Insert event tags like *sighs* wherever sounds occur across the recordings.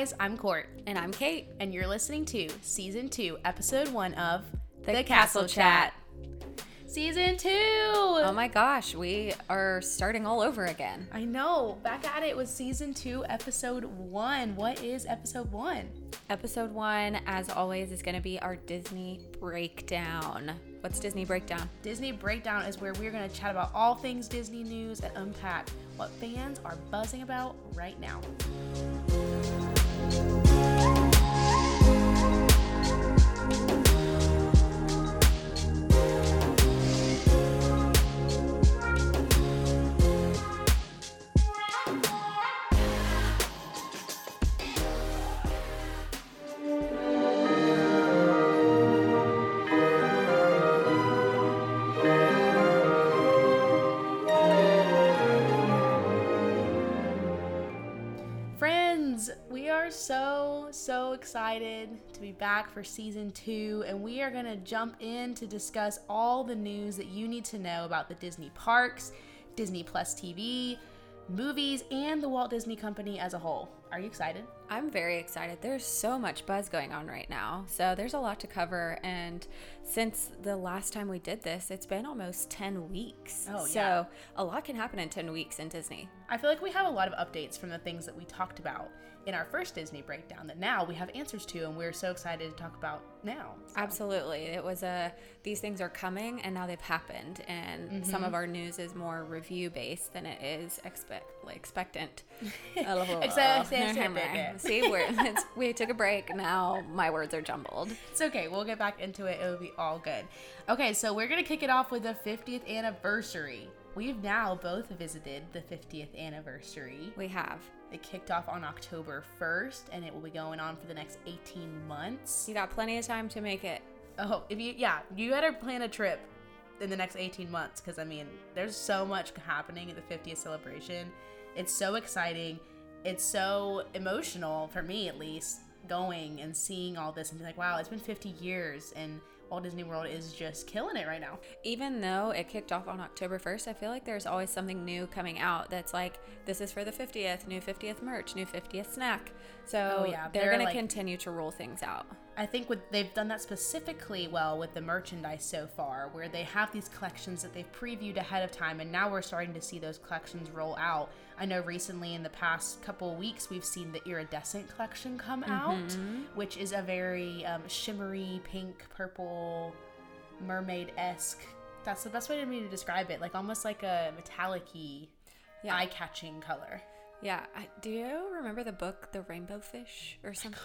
Guys, I'm Court, And I'm Kate. and you're listening to Season 2, Episode 1 of The Castle Chat. Season 2! Oh my gosh, we are starting all over again. I know, back at it with Season 2, Episode 1. What is Episode 1? Episode one, as always, is going to be our Disney breakdown. What's Disney breakdown? Disney Breakdown is where we're going to chat about all things Disney news and unpack what fans are buzzing about right now. Thank you. Excited to be back for season two, and we are going to jump in to discuss all the news that you need to know about the Disney parks, Disney Plus TV, movies, and the Walt Disney Company as a whole. Are you excited? I'm very excited. There's so much buzz going on right now. So there's a lot to cover. And since the last time we did this, it's been almost 10 weeks. Oh, so yeah. a lot can happen in 10 weeks in Disney. I feel like we have a lot of updates from the things that we talked about in our first Disney breakdown that now we have answers to, and we're so excited to talk about now. So- Absolutely. It was a these things are coming and now they've happened and some mm-hmm. of our news is more review based than it is expect like expectant. *laughs* Except- uh, See, we're, we took a break. Now my words are jumbled. It's okay. We'll get back into it. It'll be all good. Okay, so we're going to kick it off with the 50th anniversary. We've now both visited the 50th anniversary. We have. It kicked off on October 1st and it will be going on for the next 18 months. You got plenty of time to make it. Oh, if you, yeah, you better plan a trip in the next 18 months because I mean, there's so much happening at the 50th celebration. It's so exciting. It's so emotional for me, at least, going and seeing all this and be like, wow, it's been 50 years and Walt Disney World is just killing it right now. Even though it kicked off on October 1st, I feel like there's always something new coming out that's like, this is for the 50th, new 50th merch, new 50th snack. So Oh, yeah, they're, they're going like- to continue to roll things out. I think with they've done that specifically well with the merchandise so far, where they have these collections that they've previewed ahead of time, and now we're starting to see those collections roll out. I know recently in the past couple of weeks we've seen the iridescent collection come out, which is a very um, shimmery pink, purple, mermaid esque. That's the best way to me to describe it, like almost like a metallic-y, Yeah. eye-catching color. Yeah. I, do you remember the book, The Rainbow Fish or oh something?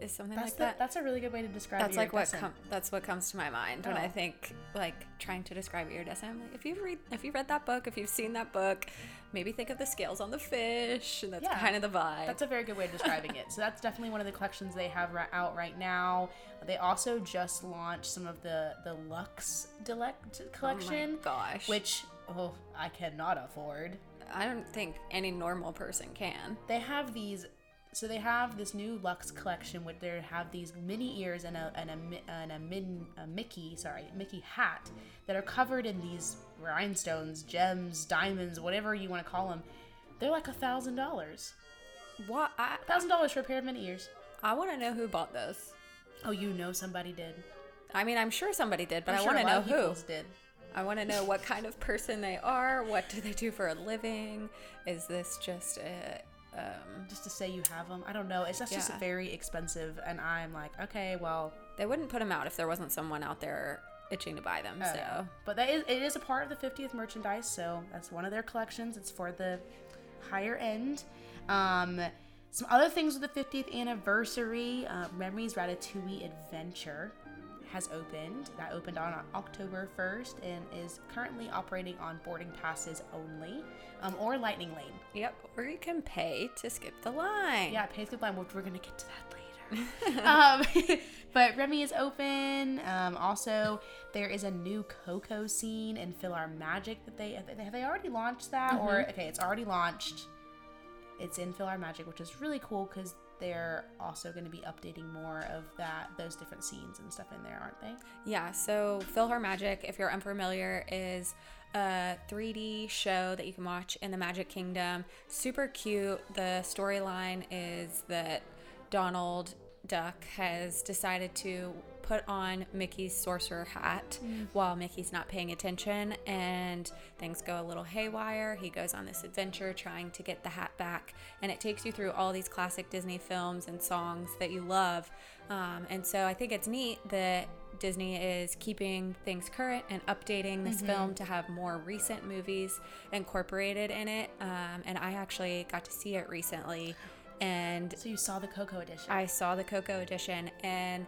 Is something That's like the, that? that's a really good way to describe. That's like what com- that's what comes to my mind when Oh. I think like trying to describe iridescent. I'm like, if you've read if you've read that book, if you've seen that book, maybe think of the scales on the fish, and that's Yeah. kind of the vibe. That's a very good way of describing it. So that's definitely one of the collections they have out right now. They also just launched some of the the Lux Delect oh collection, Oh gosh. which oh I cannot afford. I don't think any normal person can. They have these. So they have this new Lux collection, where they have these mini ears and a and a and a, min, a Mickey, sorry, Mickey hat that are covered in these rhinestones, gems, diamonds, whatever you want to call them. They're like a thousand dollars. What Thousand dollars for a pair of mini ears. I want to know who bought those. Oh, you know somebody did. I mean, I'm sure somebody did, but I'm I sure want to know who. Did. I want to know what kind of person they are. What do they do for a living? Is this just a um, Just to say you have them, I don't know. It's just, just very expensive, and I'm like, okay, well, they wouldn't put them out if there wasn't someone out there itching to buy them. oh, so yeah. but that is it is a part of the 50th merchandise, so that's one of their collections. It's for the higher end. Um, some other things with the 50th anniversary: uh, Remy's Ratatouille Adventure has opened. That opened on October 1st and is currently operating on boarding passes only, um, or Lightning Lane. Yep, or you can pay to skip the line. Yeah, pay to skip the line. We're, we're gonna get to that later. *laughs* um, *laughs* but Remy is open. Um, also, there is a new Coco scene in PhilharMagic that they have they already launched that or okay, it's already launched. It's in PhilharMagic, which is really cool because they're also going to be updating more of that those different scenes and stuff in there, aren't they? Yeah, so Her Magic, if you're unfamiliar, is a 3D show that you can watch in the Magic Kingdom. Super cute. The storyline is that Donald Duck has decided to put on Mickey's sorcerer hat mm. while Mickey's not paying attention, and things go a little haywire. He goes on this adventure trying to get the hat back, and it takes you through all these classic Disney films and songs that you love. Um, and so I think it's neat that Disney is keeping things current and updating this mm-hmm. film to have more recent movies incorporated in it. Um, and I actually got to see it recently. And so you saw the Coco edition? I saw the Coco edition, and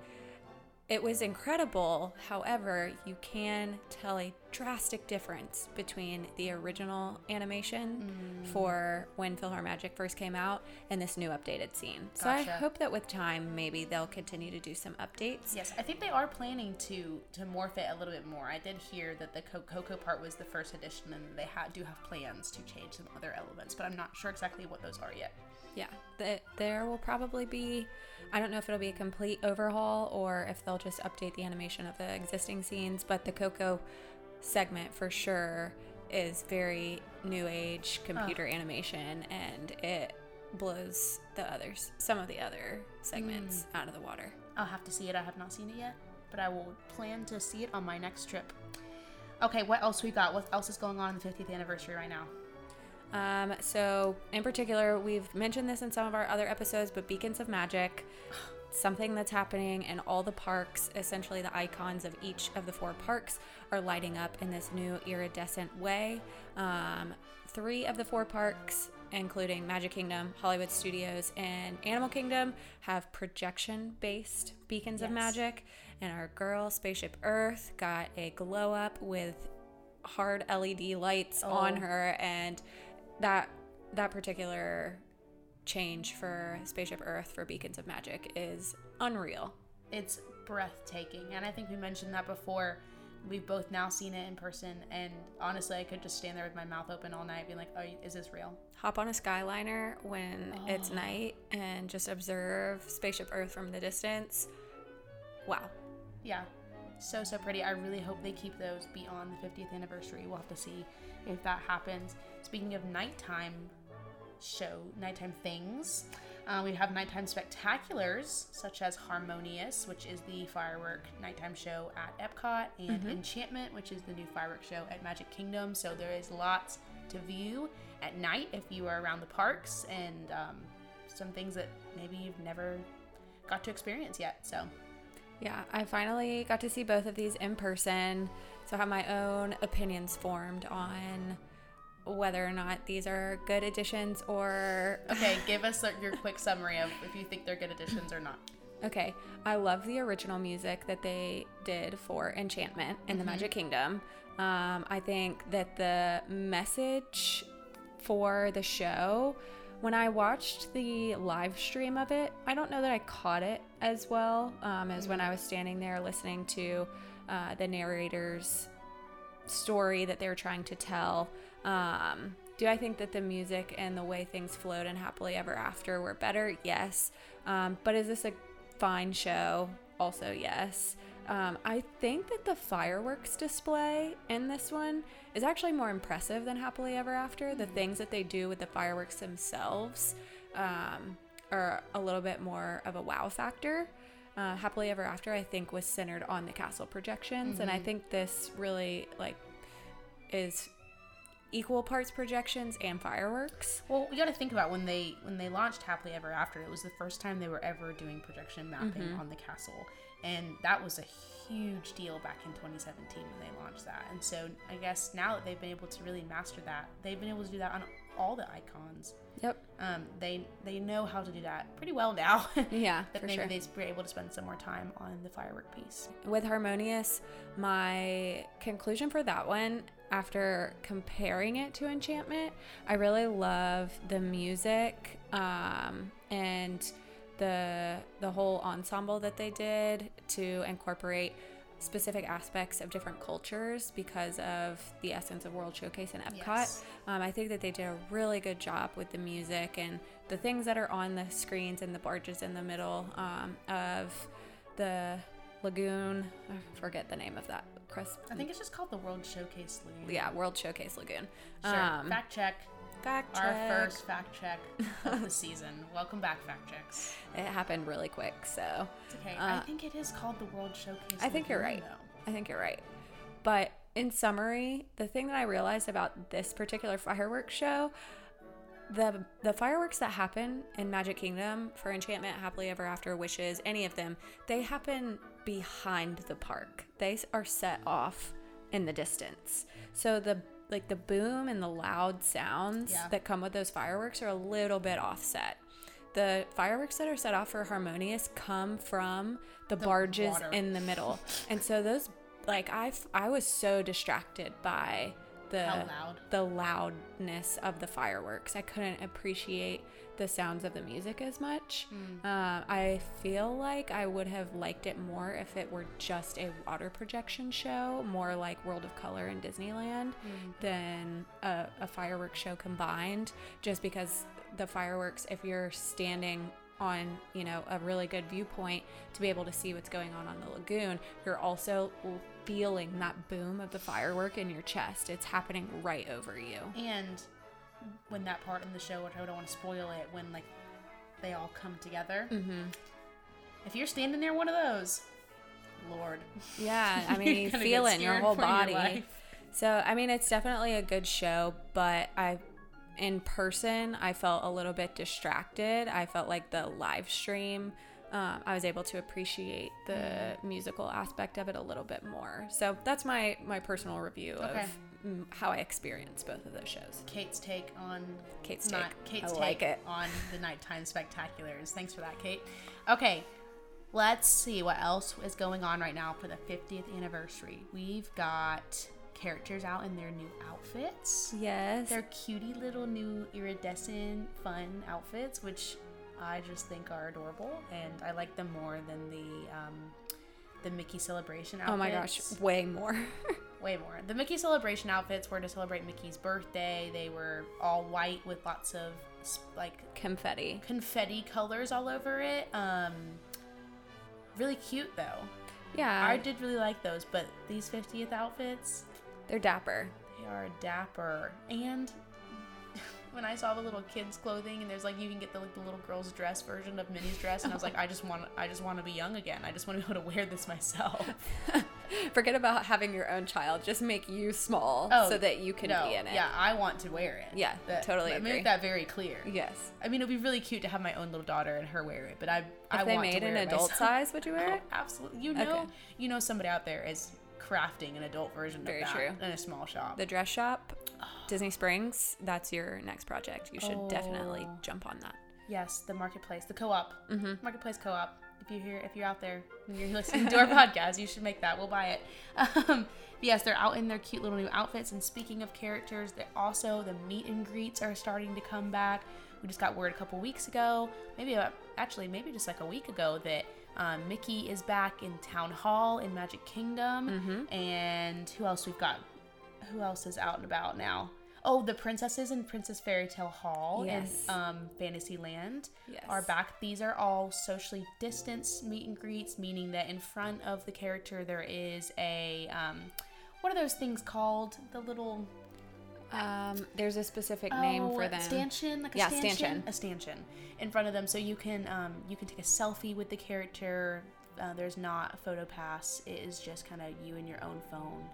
it was incredible. However, you can tell a drastic difference between the original animation mm. for when PhilharMagic first came out and this new updated scene. Gotcha. So I hope that with time, maybe they'll continue to do some updates. Yes, I think they are planning to to morph it a little bit more. I did hear that the Coco part was the first edition, and they ha- do have plans to change some other elements, but I'm not sure exactly what those are yet. Yeah, the, there will probably be I don't know if it'll be a complete overhaul or if they'll just update the animation of the existing scenes, but the Coco segment for sure is very new age computer oh. animation and it blows the others some of the other segments mm. out of the water. I'll have to see it. I have not seen it yet, but I will plan to see it on my next trip. Okay, what else we got? What else is going on in the 50th anniversary right now? Um, so, in particular, we've mentioned this in some of our other episodes, but Beacons of Magic, something that's happening in all the parks, essentially the icons of each of the four parks are lighting up in this new iridescent way. Um, three of the four parks, including Magic Kingdom, Hollywood Studios, and Animal Kingdom, have projection based beacons yes. of magic. And our girl, Spaceship Earth, got a glow up with hard LED lights oh. on her and that that particular change for Spaceship Earth for Beacons of Magic is unreal. It's breathtaking, and I think we mentioned that before. We've both now seen it in person, and honestly, I could just stand there with my mouth open all night, being like, "Oh, is this real?" Hop on a Skyliner when oh. it's night and just observe Spaceship Earth from the distance. Wow. Yeah, so so pretty. I really hope they keep those beyond the 50th anniversary. We'll have to see if that happens. Speaking of nighttime show, nighttime things, uh, we have nighttime spectaculars such as Harmonious, which is the firework nighttime show at Epcot, and mm-hmm. Enchantment, which is the new firework show at Magic Kingdom. So there is lots to view at night if you are around the parks, and um, some things that maybe you've never got to experience yet. So. Yeah, I finally got to see both of these in person, so I have my own opinions formed on whether or not these are good additions or. *laughs* Okay, give us your quick summary of if you think they're good additions or not. Okay, I love the original music that they did for Enchantment in the mm-hmm. Magic Kingdom. Um, I think that the message for the show, when I watched the live stream of it, I don't know that I caught it as well um, as when I was standing there listening to uh, the narrator's story that they were trying to tell. Um, do I think that the music and the way things flowed in Happily Ever After were better? Yes. Um, but is this a fine show? Also, yes. Um, I think that the fireworks display in this one is actually more impressive than Happily Ever After. The things that they do with the fireworks themselves um, are a little bit more of a wow factor. Uh, Happily Ever After, I think, was centered on the castle projections, mm-hmm. and I mm-hmm. think this really like is equal parts projections and fireworks. Well, we got to think about when they when they launched Happily Ever After. It was the first time they were ever doing projection mapping mm-hmm. on the castle, and that was a huge deal back in 2017 when they launched that. And so I guess now that they've been able to really master that, they've been able to do that on all the icons. Yep. Um, they they know how to do that pretty well now. *laughs* Yeah. that maybe sure. they were able to spend some more time on the firework piece. With Harmonious, my conclusion for that one after comparing it to Enchantment, I really love the music um, and the the whole ensemble that they did to incorporate specific aspects of different cultures because of the essence of World Showcase and Epcot. Yes. Um, I think that they did a really good job with the music and the things that are on the screens and the barges in the middle um, of the lagoon. I forget the name of that Crest. I think it's just called the World Showcase Lagoon. Yeah, World Showcase Lagoon. Sure. Um, fact check. Fact Our first fact check of the season. *laughs* Welcome back, fact checks. It happened really quick, so It's okay. I Uh, think it is called the World Showcase. I think you're right. though. I think you're right. But in summary, the thing that I realized about this particular fireworks show, the the fireworks that happen in Magic Kingdom for Enchantment, Happily Ever After, Wishes, any of them, they happen behind the park. They are set off in the distance. So the like the boom and the loud sounds Yeah. that come with those fireworks are a little bit offset. The fireworks that are set off for Harmonious come from the, barges water. in the middle. And so those like I I was so distracted by the loud? the loudness of the fireworks. I couldn't appreciate the sounds of the music as much. Hmm. Uh, I feel like I would have liked it more if it were just a water projection show, more like World of Color in Disneyland, Hmm. than a, a fireworks show combined. Just because the fireworks, if you're standing on you know a really good viewpoint to be able to see what's going on on the lagoon you're also feeling that boom of the firework in your chest it's happening right over you And when that part in the show, which I don't want to spoil it, when like they all come together. mm-hmm. If you're standing near one of those, Lord. yeah i *laughs* mean you feel it in your whole for your body so i mean it's definitely a good show but i in person i felt a little bit distracted i felt like the live stream um, i was able to appreciate the Mm. musical aspect of it a little bit more so that's my my personal review Okay. of how i experienced both of those shows Kate's take on Kate's not take. Kate's I take like it. on the nighttime spectaculars. Thanks for that, Kate. Okay, let's see what else is going on right now for the 50th anniversary. We've got characters out in their new outfits. yes They're cutie little new iridescent fun outfits, which I just think are adorable, and I like them more than the um, the Mickey celebration outfits. oh my gosh way more *laughs* way more. The Mickey celebration outfits were to celebrate Mickey's birthday. They were all white with lots of like confetti confetti colors all over it. Um, really cute though. yeah I did really like those, but these 50th outfits, they're dapper they are dapper. And when I saw the little kids' clothing, and there's like you can get the like the little girl's dress version of Minnie's dress, and I was like, I just want I just want to be young again. I just want to be able to wear this myself. *laughs* Forget about having your own child. Just make you small Oh, so that you can no, be in it. Yeah, I want to wear it. Yeah, That- totally agree. Make that very clear. Yes. I mean, it'd be really cute to have my own little daughter and her wear it, but I, If I they want to made an adult myself. size, would you wear *laughs* Oh, it? absolutely. You know, Okay. you know, somebody out there is crafting an adult version Very of that true. in a small shop. The dress shop, Disney Springs, that's your next project. You should definitely Oh. jump on that. yes, the marketplace, the co-op, Mm-hmm. marketplace co-op. If you hear, if you're out there and you're *laughs* listening to our podcast, you should make that. We'll buy it. Um, yes, they're out in their cute little new outfits. And speaking of characters, they also the meet and greets are starting to come back. We just got word a couple weeks ago, maybe about, actually maybe just like a week ago that um, Mickey is back in Town Hall in Magic Kingdom, Mm-hmm. and who else we've got? Who else is out and about now? Oh, the princesses in Princess Fairy Tale Hall Yes. in um, Fantasyland Yes. are back. These are all socially distanced meet and greets, meaning that in front of the character there is a um, what are those things called? The little Um, there's a specific name oh, for them. stanchion, like a Yeah, stanchion, stanchion. a stanchion in front of them, so you can um, you can take a selfie with the character. Uh, there's not a photo pass. It is just kind of you and your own phone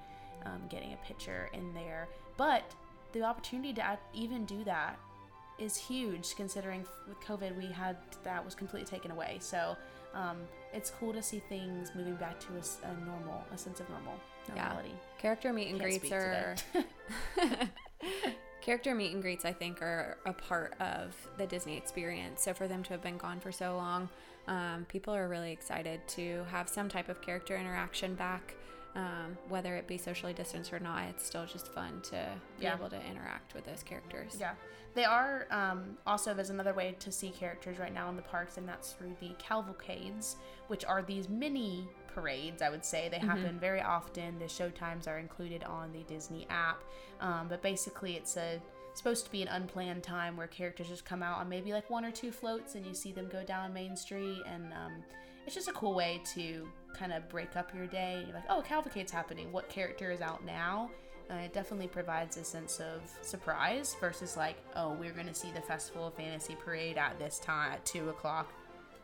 um, getting a picture in there. But the opportunity to even do that is huge, considering with COVID we had that was completely taken away. So um, it's cool to see things moving back to a, a normal, a sense of normal Yeah. normality. Character meet and Can't greets are *laughs* character meet and greets. I think are a part of the Disney experience. So for them to have been gone for so long, um, people are really excited to have some type of character interaction back. Um, whether it be socially distanced or not, it's still just fun to be Yeah. able to interact with those characters. Yeah, they are. Um, also, there's another way to see characters right now in the parks, and that's through the cavalcades, which are these mini parades. I would say they happen very often. The show times are included on the Disney app, um, but basically, it's a supposed to be an unplanned time where characters just come out on maybe like one or two floats, and you see them go down Main Street and. Um, it's just a cool way to kind of break up your day. You're like, oh, cavalcade's happening. What character is out now? Uh, it definitely provides a sense of surprise versus like, oh, we're going to see the Festival of Fantasy Parade at this time at two o'clock.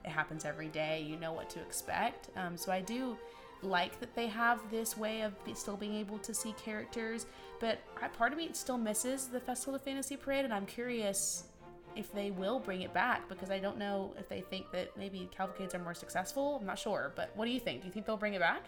It happens every day. You know what to expect. Um, so I do like that they have this way of still being able to see characters, but I, part of me still misses the Festival of Fantasy Parade, and I'm curious if they will bring it back because I don't know if they think that maybe cavalcades are more successful. I'm not sure, but what do you think? Do you think they'll bring it back?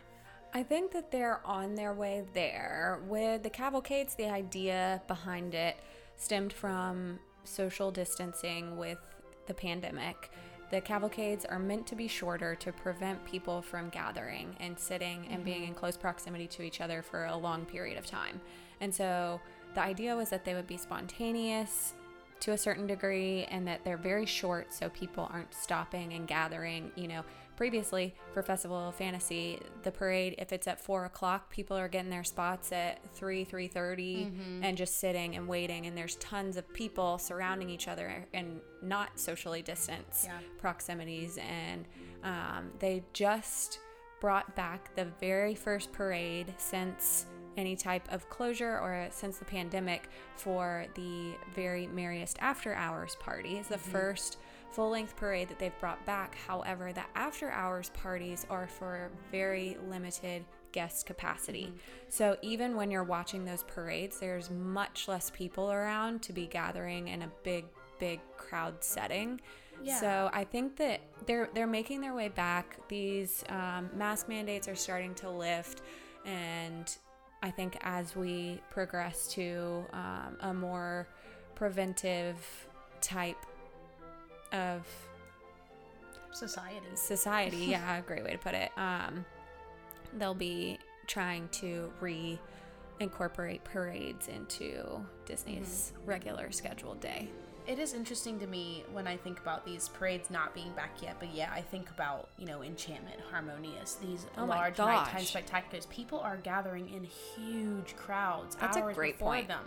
I think that they're on their way there. With the cavalcades, the idea behind it stemmed from social distancing with the pandemic. The cavalcades are meant to be shorter to prevent people from gathering and sitting and mm-hmm. being in close proximity to each other for a long period of time. And so the idea was that they would be spontaneous to a certain degree and that they're very short so people aren't stopping and gathering, you know, previously for Festival of Fantasy, the parade, if it's at four o'clock, people are getting their spots at three, 3.30 mm-hmm. and just sitting and waiting. And there's tons of people surrounding each other and not socially distanced yeah. proximities. And um, they just brought back the very first parade since any type of closure or since the pandemic for the very merriest after hours party. It's the mm-hmm. first full length parade that they've brought back. However, the after hours parties are for very limited guest capacity. Mm-hmm. So even when you're watching those parades, there's much less people around to be gathering in a big, big crowd setting. Yeah. So I think that they're they're making their way back. These um, mask mandates are starting to lift, and I think as we progress to um, a more preventive type of society. Society, *laughs* yeah, great way to put it. Um, they'll be trying to re incorporate parades into Disney's mm-hmm. regular scheduled day. It is interesting to me when I think about these parades not being back yet, but yeah, I think about, you know, Enchantment, Harmonious, these oh large nighttime spectaculars. People are gathering in huge crowds That's hours a great before point. them.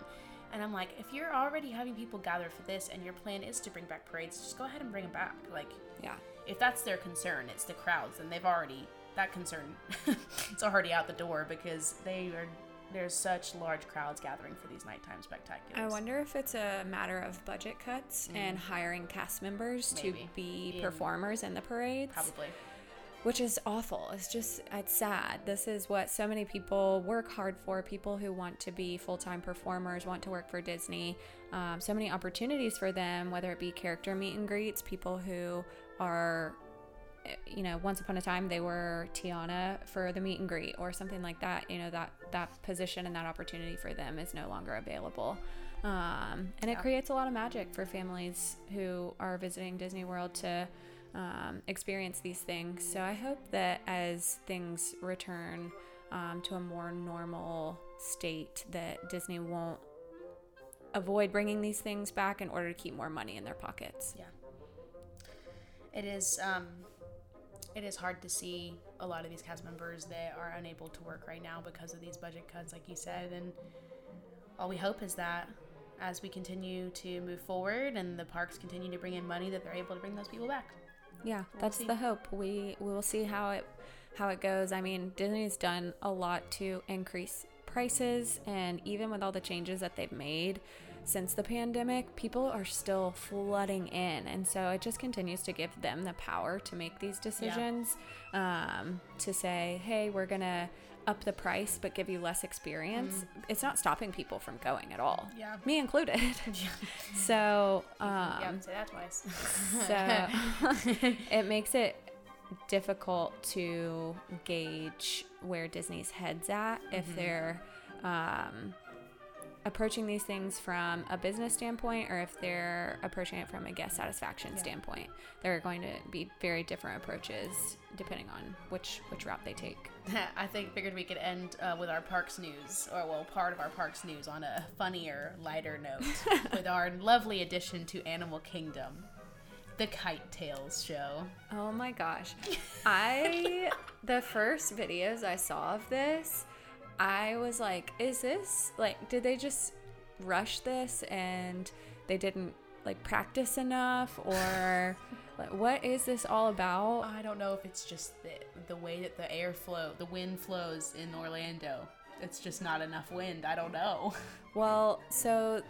And I'm like, if you're already having people gather for this and your plan is to bring back parades, just go ahead and bring them back. Like, yeah. If that's their concern, it's the crowds, and they've already that concern *laughs* it's already out the door because they are there's such large crowds gathering for these nighttime spectaculars. I wonder if it's a matter of budget cuts mm. and hiring cast members Maybe. to be in, performers in the parades. Probably which is awful. It's just, it's sad. This is what so many people work hard for. People who want to be full time performers, want to work for Disney. Um, so many opportunities for them, whether it be character meet and greets, people who are, you know, once upon a time they were Tiana for the meet and greet or something like that. You know, that, that position and that opportunity for them is no longer available. Um, and yeah. it creates a lot of magic for families who are visiting Disney World to um, experience these things. So I hope that as things return um, to a more normal state, that Disney won't avoid bringing these things back in order to keep more money in their pockets. Yeah, it is. Um, it is hard to see a lot of these cast members that are unable to work right now because of these budget cuts, like you said, and all we hope is that as we continue to move forward and the parks continue to bring in money that they're able to bring those people back yeah, we'll that's see. the hope. We we will see how it how it goes. I mean, Disney's done a lot to increase prices, and even with all the changes that they've made since the pandemic, people are still flooding in, and so it just continues to give them the power to make these decisions. Yeah. Um, to say, hey, we're gonna up the price but give you less experience, mm. it's not stopping people from going at all. Yeah. Me included. *laughs* *laughs* so, um, yeah, say that twice. *laughs* so it makes it difficult to gauge where Disney's head's at if mm-hmm. they're um, approaching these things from a business standpoint or if they're approaching it from a guest satisfaction yeah. standpoint. There are going to be very different approaches depending on which which route they take. *laughs* I think figured we could end uh, with our parks news, or well, part of our parks news on a funnier, lighter note *laughs* with our lovely addition to Animal Kingdom. The Kite Tales show. Oh my gosh. *laughs* I the first videos I saw of this I was like, is this like, did they just rush this and they didn't like practice enough or *laughs* Like, what is this all about? I don't know if it's just the the way that the air flow, the wind flows in Orlando. It's just not enough wind. I don't know. *laughs* Well, so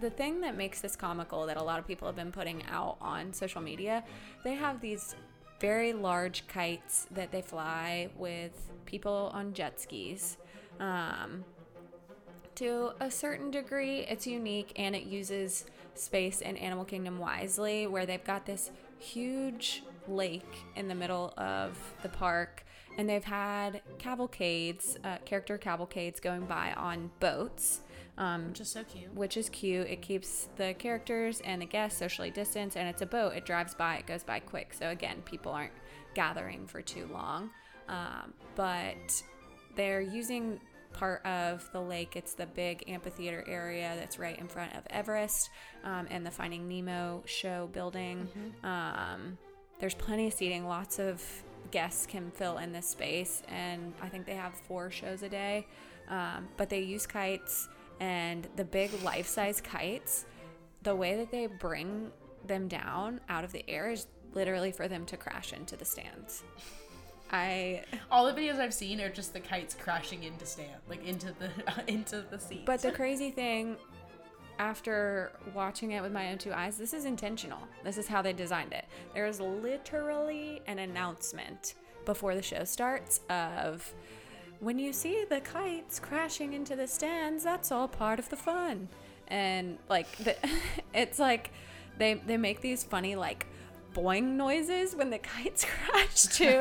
the thing that makes this comical that a lot of people have been putting out on social media, they have these very large kites that they fly with people on jet skis. Um, to a certain degree, it's unique and it uses space in Animal Kingdom wisely, where they've got this huge lake in the middle of the park, and they've had cavalcades, uh, character cavalcades going by on boats. Um, Which is so cute. which is cute. It keeps the characters and the guests socially distanced, and it's a boat. It drives by, it goes by quick. So, again, people aren't gathering for too long. Um, but they're using part of the lake. It's the big amphitheater area that's right in front of Everest um, and the Finding Nemo show building. Um, there's plenty of seating, lots of guests can fill in this space, and I think they have four shows a day. Um, but they use kites and the big life size kites, the way that they bring them down out of the air is literally for them to crash into the stands. I All the videos I've seen are just the kites crashing into stand, like into the *laughs* into the seats. But the crazy thing, after watching it with my own two eyes, this is intentional. This is how they designed it. There is literally an announcement before the show starts of when you see the kites crashing into the stands, that's all part of the fun. And like, the, *laughs* it's like they they make these funny like boing noises when the *laughs* kites crash *laughs* too,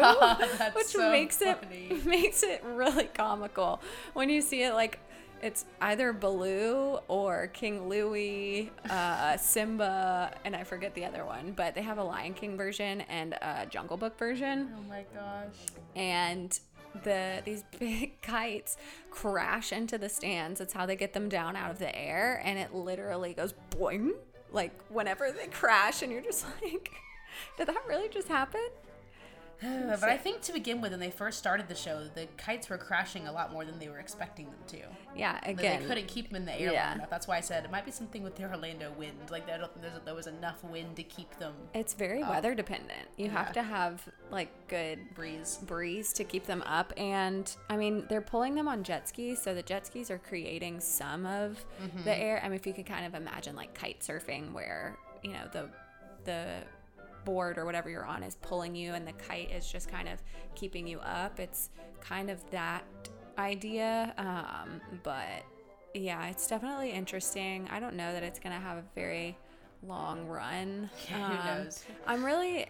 That's which so makes funny. it *laughs* makes it really comical when you see it like it's either Baloo or King Louie, uh, Simba, and I forget the other one, but they have a Lion King version and a Jungle Book version, oh my gosh. and the these big kites crash into the stands. It's how they get them down out of the air, and it literally goes boing, like whenever they crash, and you're just like, did that really just happen? *sighs* but I think to begin with, when they first started the show, the kites were crashing a lot more than they were expecting them to. Yeah, again, they couldn't keep them in the air yeah. long enough. That's why I said it might be something with the Orlando wind. Like there, there's, there was enough wind to keep them it's very weather dependent. You have to have like good breeze. breeze to keep them up and i mean they're pulling them on jet skis so the jet skis are creating some of the mm-hmm. air i mean if you could kind of imagine like kite surfing where you know the the board or whatever you're on is pulling you and the kite is just kind of keeping you up. It's kind of that idea um, but yeah it's definitely interesting. I don't know that it's gonna have a very long run. Yeah, *laughs* who Um, knows? i'm really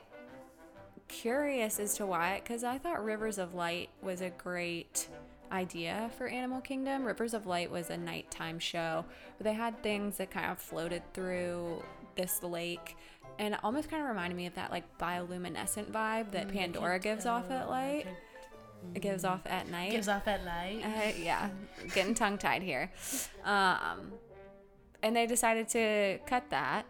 curious as to why because i thought rivers of light was a great idea for animal kingdom. Rivers of light was a nighttime show. Where they had things that kind of floated through this lake and it almost kind of reminded me of that like bioluminescent vibe that pandora gives off at light it gives off at night Gives off at light. uh, yeah, *laughs* getting tongue tied here. Um, and they decided to cut that.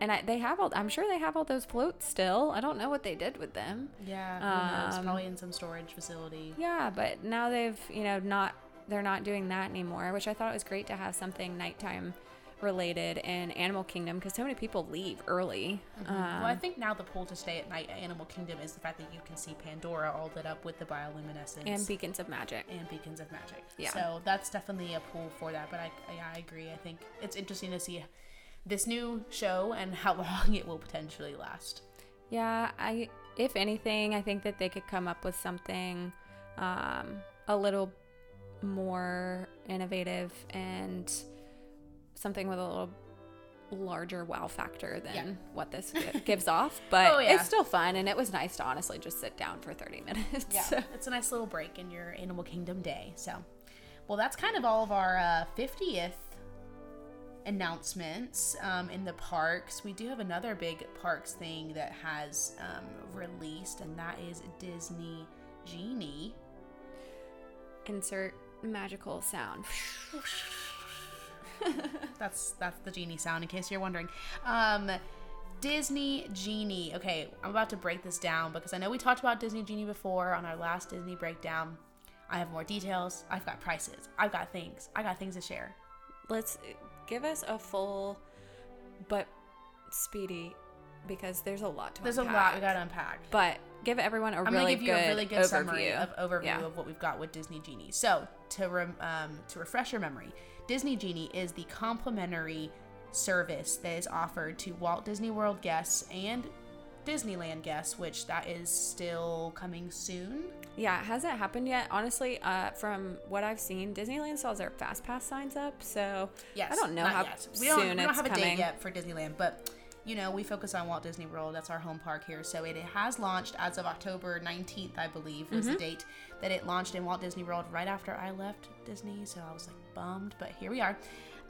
And I, they have all, I'm sure they have all those floats still. I don't know what they did with them. yeah, knows? um, Probably in some storage facility. Yeah, but now they've, you know, not, they're not doing that anymore, which I thought it was great to have something nighttime related in Animal Kingdom because so many people leave early. Um, well, I think now the pull to stay at night at Animal Kingdom is the fact that you can see Pandora all lit up with the bioluminescence and Beacons of Magic. and beacons of magic. Yeah. So that's definitely a pull for that. But I, yeah, I agree. I think it's interesting to see this new show and how *laughs* long it will potentially last. Yeah, I if anything, I think that they could come up with something um, a little more innovative and something with a little larger wow factor than Yeah. what this *laughs* gives off. But Oh, yeah. it's still fun, and it was nice to honestly just sit down for 30 minutes. Yeah, it's a nice little break in your Animal Kingdom day. So, well, that's kind of all of our uh, 50th announcements um, in the parks. We do have another big parks thing that has um, released, and that is Disney Genie. Insert magical sound. *laughs* *laughs* That's that's the genie sound, in case you're wondering. Um, Disney Genie. Okay, I'm about to break this down because I know we talked about Disney Genie before on our last Disney breakdown. I have more details. I've got prices. I've got things. I got things to share. Let's give us a full but speedy because there's a lot to There's a unpack. lot we got to unpack. But give everyone a I'm really give you good a really good overview. summary of overview Yeah. of what we've got with Disney Genie. So to rem, um, to refresh your memory, Disney Genie is the complimentary service that is offered to Walt Disney World guests and Disneyland guests, which that is still coming soon. Yeah, it hasn't happened yet. Honestly, uh, from what I've seen, Disneyland still has their fast pass signs up. So Yes, I don't know how yet. soon we don't, we don't it's have a coming. date yet for Disneyland, but you know we focus on Walt Disney World. That's our home park here, so it, it has launched as of October 19th, I believe, was Mm-hmm. the date that it launched in Walt Disney World right after I left Disney. So I was like bummed, but here we are.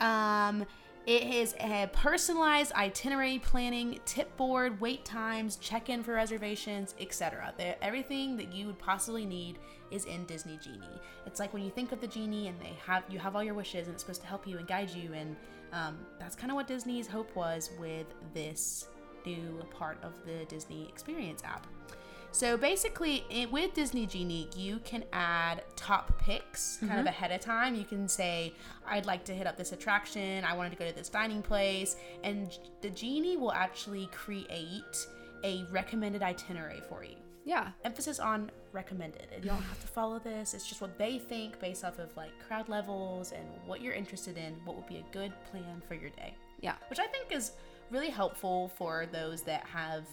Um, it is a personalized itinerary planning, tip board, wait times, check-in for reservations, etc. Everything that you would possibly need is in Disney Genie. It's like when you think of the genie and they have you have all your wishes and it's supposed to help you and guide you, and um, that's kind of what Disney's hope was with this new part of the Disney Experience app. So basically, it, with Disney Genie, you can add top picks kind of ahead of time. You can say, I'd like to hit up this attraction, I wanted to go to this dining place, and the Genie will actually create a recommended itinerary for you. Yeah. Emphasis on recommended. And you don't have to follow this, it's just what they think based off of like crowd levels and what you're interested in, what would be a good plan for your day Yeah. which I think is really helpful for those that have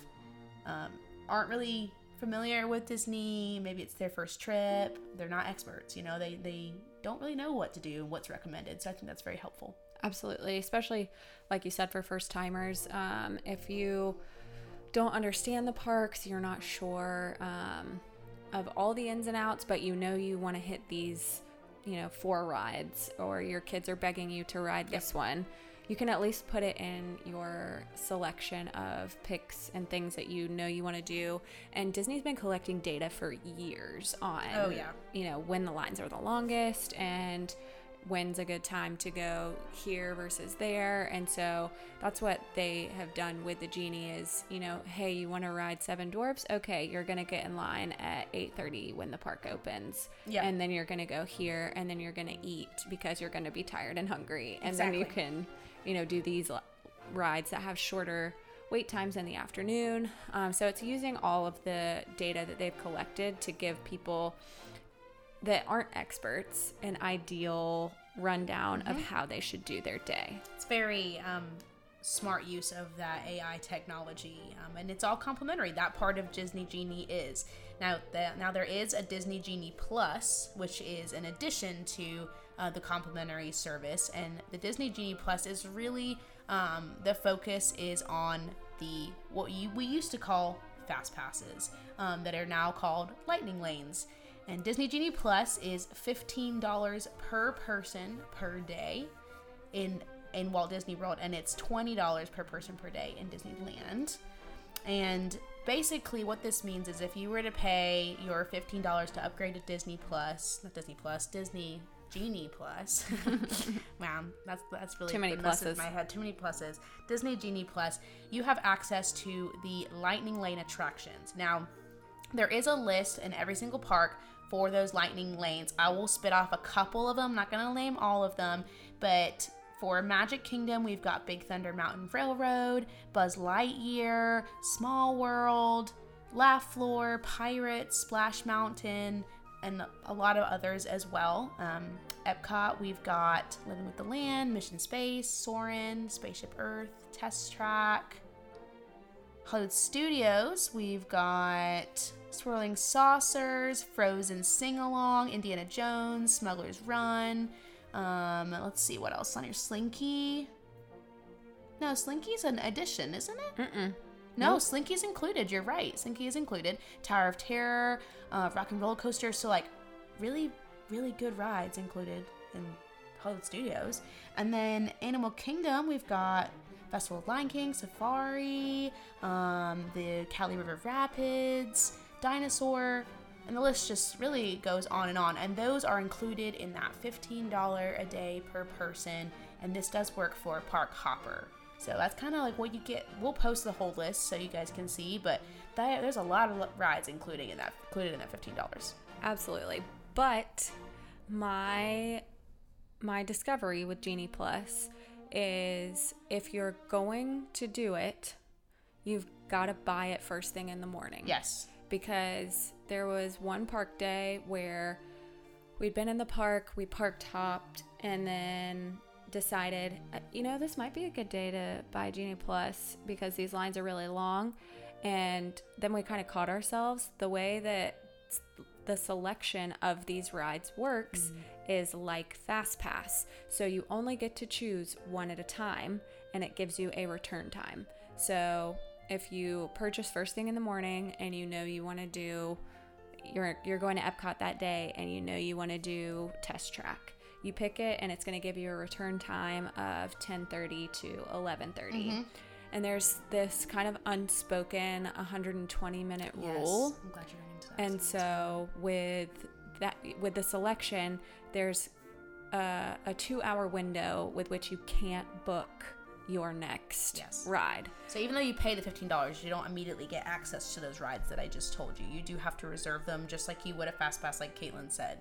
um, aren't really familiar with Disney. Maybe it's their first trip. They're not experts. You know, they they don't really know what to do and what's recommended. So I think that's very helpful. Absolutely, especially like you said for first timers. Um, if you don't understand the parks, you're not sure um, of all the ins and outs, but you know you want to hit these, you know, four rides, or your kids are begging you to ride this one. You can at least put it in your selection of picks and things that you know you want to do. And Disney's been collecting data for years on, Oh, yeah. you know, when the lines are the longest and when's a good time to go here versus there and so that's what they have done with the genie is you know hey you want to ride seven dwarfs okay you're gonna get in line at 8.30 when the park opens Yeah. and then you're gonna go here and then you're gonna eat because you're gonna be tired and hungry and then you can you know do these rides that have shorter wait times in the afternoon um, so it's using all of the data that they've collected to give people that aren't experts an ideal rundown of how they should do their day. It's very um, smart use of that AI technology, um, and it's all complimentary. That part of Disney Genie is now. The, now there is a Disney Genie Plus, which is an addition to uh, the complimentary service, and the Disney Genie Plus is really um, the focus is on the what you, we used to call fast passes um, that are now called lightning lanes. And Disney Genie Plus is $15 per person per day in in Walt Disney World, and it's twenty dollars per person per day in Disneyland. And basically, what this means is if you were to pay your fifteen dollars to upgrade to Disney Plus, not Disney Plus, Disney Genie Plus. *laughs* wow, that's that's really Too many pluses. My head, too many pluses. Disney Genie Plus, you have access to the Lightning Lane attractions. Now, there is a list in every single park for those lightning lanes. I will spit off a couple of them, not going to name all of them, but for Magic Kingdom, we've got Big Thunder Mountain Railroad, Buzz Lightyear, Small World, Laugh Floor, Pirates, Splash Mountain, and a lot of others as well. Um, Epcot, we've got Living with the Land, Mission Space, Soarin', Spaceship Earth, Test Track, Hollywood Studios, we've got Swirling Saucers, Frozen Sing Along, Indiana Jones, Smuggler's Run. Um, let's see what else on your Slinky. No, Slinky's an addition, isn't it? Mm-mm. No, Slinky's included. You're right. Slinky is included. Tower of Terror, uh, Rock and Roller Coaster. So like, really, really good rides included in Hollywood Studios. And then Animal Kingdom, we've got Festival of Lion King, Safari, um, the Kali River Rapids, Dinosaur, and the list just really goes on and on. And those are included in that $15 a day per person. And this does work for Park Hopper. So that's kind of like what you get. We'll post the whole list so you guys can see, but that, there's a lot of rides including in that included in that fifteen dollars. Absolutely. But my my discovery with Genie Plus is if you're going to do it, you've gotta buy it first thing in the morning. Yes. Because there was one park day where we'd been in the park, we parked hopped, and then decided, uh, you know, this might be a good day to buy Genie Plus because these lines are really long. And then we kind of caught ourselves. The way that the selection of these rides works is like Fast Pass. So you only get to choose one at a time and it gives you a return time. So if you purchase first thing in the morning and you know you want to do you're you're going to Epcot that day and you know you want to do test track. You pick it and it's going to give you a return time of 10:30 to 11:30. Mm-hmm. And there's this kind of unspoken 120 minute rule. Yes. I'm glad you're into that. And so with that with the selection, there's uh, a, a 2-hour window with which you can't book your next Yes. ride. So even though you pay the fifteen dollars, you don't immediately get access to those rides that I just told you. You do have to reserve them, just like you would a fast pass, like Caitlin said.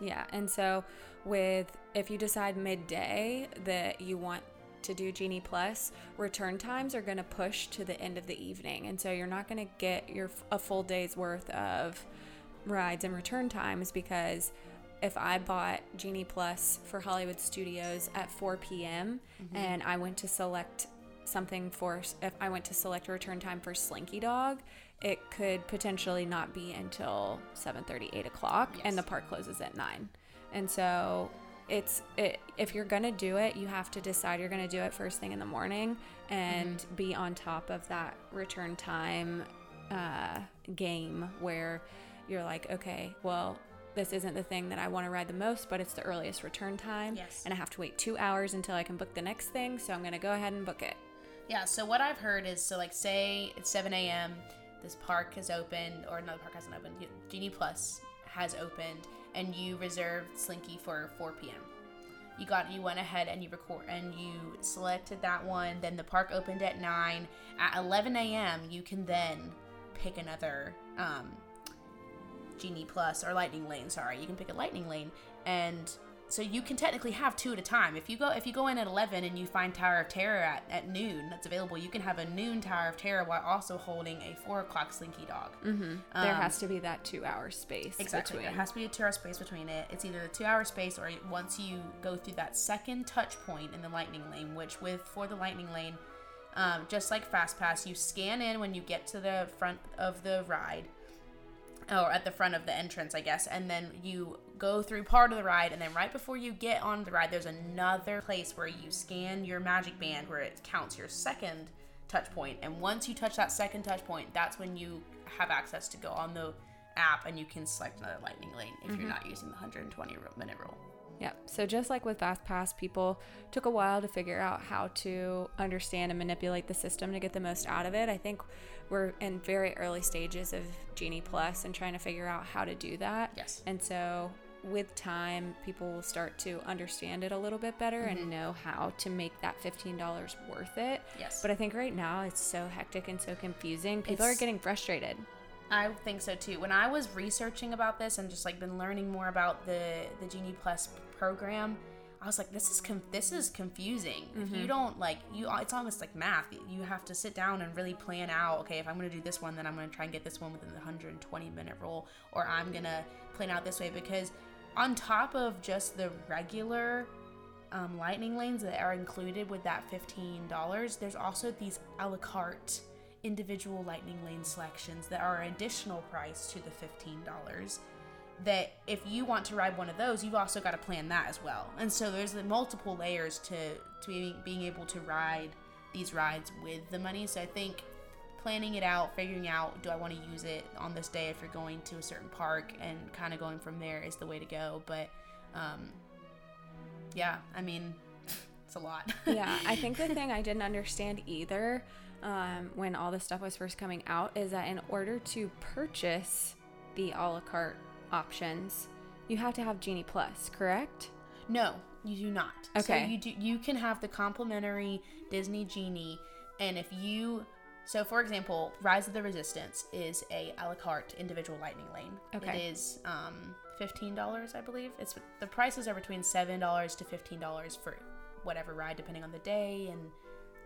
Yeah, and so with if you decide midday that you want to do Genie Plus, return times are going to push to the end of the evening, and so you're not going to get your a full day's worth of rides and return times because if I bought Genie Plus for Hollywood Studios at 4 p.m. Mm-hmm. and I went to select something for if I went to select a return time for Slinky Dog, it could potentially not be until 7:30, 8 o'clock, Yes. and the park closes at nine. And so it's it, if you're gonna do it, you have to decide you're gonna do it first thing in the morning and be on top of that return time uh, game where you're like, okay, well, this isn't the thing that I want to ride the most, but it's the earliest return time, Yes. and I have to wait two hours until I can book the next thing, so I'm gonna go ahead and book it. Yeah, so what I've heard is so like say it's 7 a.m. This park has opened, or another park hasn't opened. Genie Plus has opened, and you reserved Slinky for 4 p.m. You got you went ahead and you record and you selected that one. Then the park opened at nine. At 11 a.m. you can then pick another um, Genie Plus or Lightning Lane. Sorry, you can pick a Lightning Lane, and so you can technically have two at a time. If you go if you go in at 11 and you find Tower of Terror at, at noon, that's available. You can have a noon Tower of Terror while also holding a four o'clock Slinky Dog. Mm-hmm. there has to be that two hour space Exactly. between. There has to be a two hour space between it. It's either the two hour space or once you go through that second touch point in the lightning lane, which with for the lightning lane, um, just like Fast Pass, you scan in when you get to the front of the ride. Or at the front of the entrance, I guess, and then you go through part of the ride, and then right before you get on the ride, there's another place where you scan your magic band where it counts your second touch point. And once you touch that second touch point, that's when you have access to go on the app and you can select another lightning lane if you're mm-hmm. not using the 120 minute rule. Yep. So just like with Fast Pass, people took a while to figure out how to understand and manipulate the system to get the most out of it. I think we're in very early stages of Genie Plus and trying to figure out how to do that. Yes. And so with time, people will start to understand it a little bit better and mm-hmm. know how to make that $15 worth it. Yes. But I think right now it's so hectic and so confusing. People It's- are getting frustrated. I think so too. When I was researching about this and just like been learning more about the the Genie Plus program, I was like, this is com- this is confusing. If you mm-hmm. don't like you, it's almost like math. You have to sit down and really plan out. Okay, if I'm gonna do this one, then I'm gonna try and get this one within the 120 minute rule, or I'm gonna plan out this way because on top of just the regular um, lightning lanes that are included with that $15 there's also these a la carte individual lightning lane selections that are an additional price to the $15 that if you want to ride one of those you've also got to plan that as well. And so there's the multiple layers to to being, being able to ride these rides with the money. So i think planning it out figuring out do i want to use it on this day if you're going to a certain park and kind of going from there is the way to go but um yeah i mean *laughs* it's a lot yeah, I think the *laughs* thing I didn't understand either um, when all this stuff was first coming out is that in order to purchase the a la carte options, you have to have Genie Plus, correct? No, you do not. Okay. So you do you can have the complimentary Disney Genie and if you so for example, Rise of the Resistance is a a la carte individual lightning lane. Okay. It is um fifteen dollars, I believe. It's the prices are between seven dollars to fifteen dollars for whatever ride, depending on the day and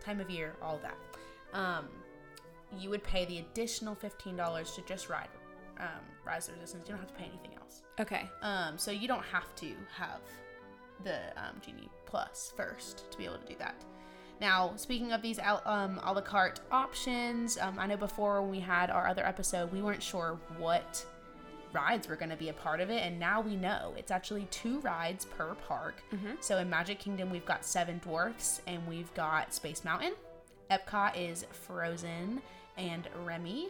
time of year, all of that. Um you would pay the additional fifteen dollars to just ride um, Rise of the Resistance. You don't have to pay anything else. Okay. Um, so you don't have to have the um, Genie Plus first to be able to do that. Now, speaking of these al- um, a la carte options, um, I know before when we had our other episode, we weren't sure what rides were going to be a part of it, and now we know it's actually two rides per park. So in Magic Kingdom, we've got Seven Dwarfs and we've got Space Mountain. Epcot is Frozen and Remy.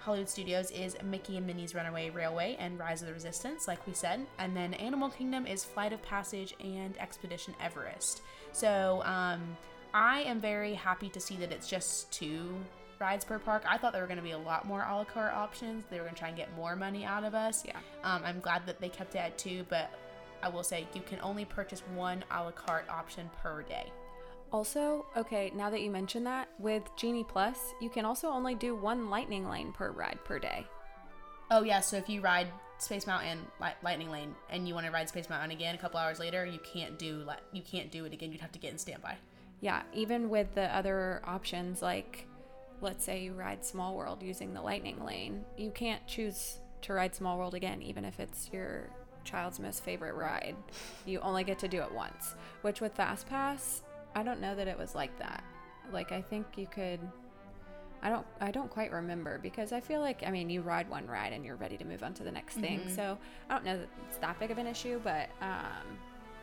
Hollywood Studios is Mickey and Minnie's Runaway Railway and Rise of the Resistance, like we said. And then Animal Kingdom is Flight of Passage and Expedition Everest. So um, I am very happy to see that it's just two rides per park. I thought there were going to be a lot more a la carte options. They were going to try and get more money out of us. Yeah. Um, I'm glad that they kept it at two, but I will say you can only purchase one a la carte option per day. Also, okay, now that you mention that, with Genie Plus, you can also only do one lightning lane per ride per day. Oh yeah, so if you ride Space Mountain Li- Lightning Lane and you want to ride Space Mountain again a couple hours later, you can't do you can't do it again. You'd have to get in standby. Yeah, even with the other options, like let's say you ride Small World using the lightning lane, you can't choose to ride Small World again, even if it's your child's most favorite ride. You only get to do it once. Which with Fast Pass, I don't know that it was like that. Like I think you could I don't I don't quite remember because I feel like I mean you ride one ride and you're ready to move on to the next thing. So I don't know that it's that big of an issue, but um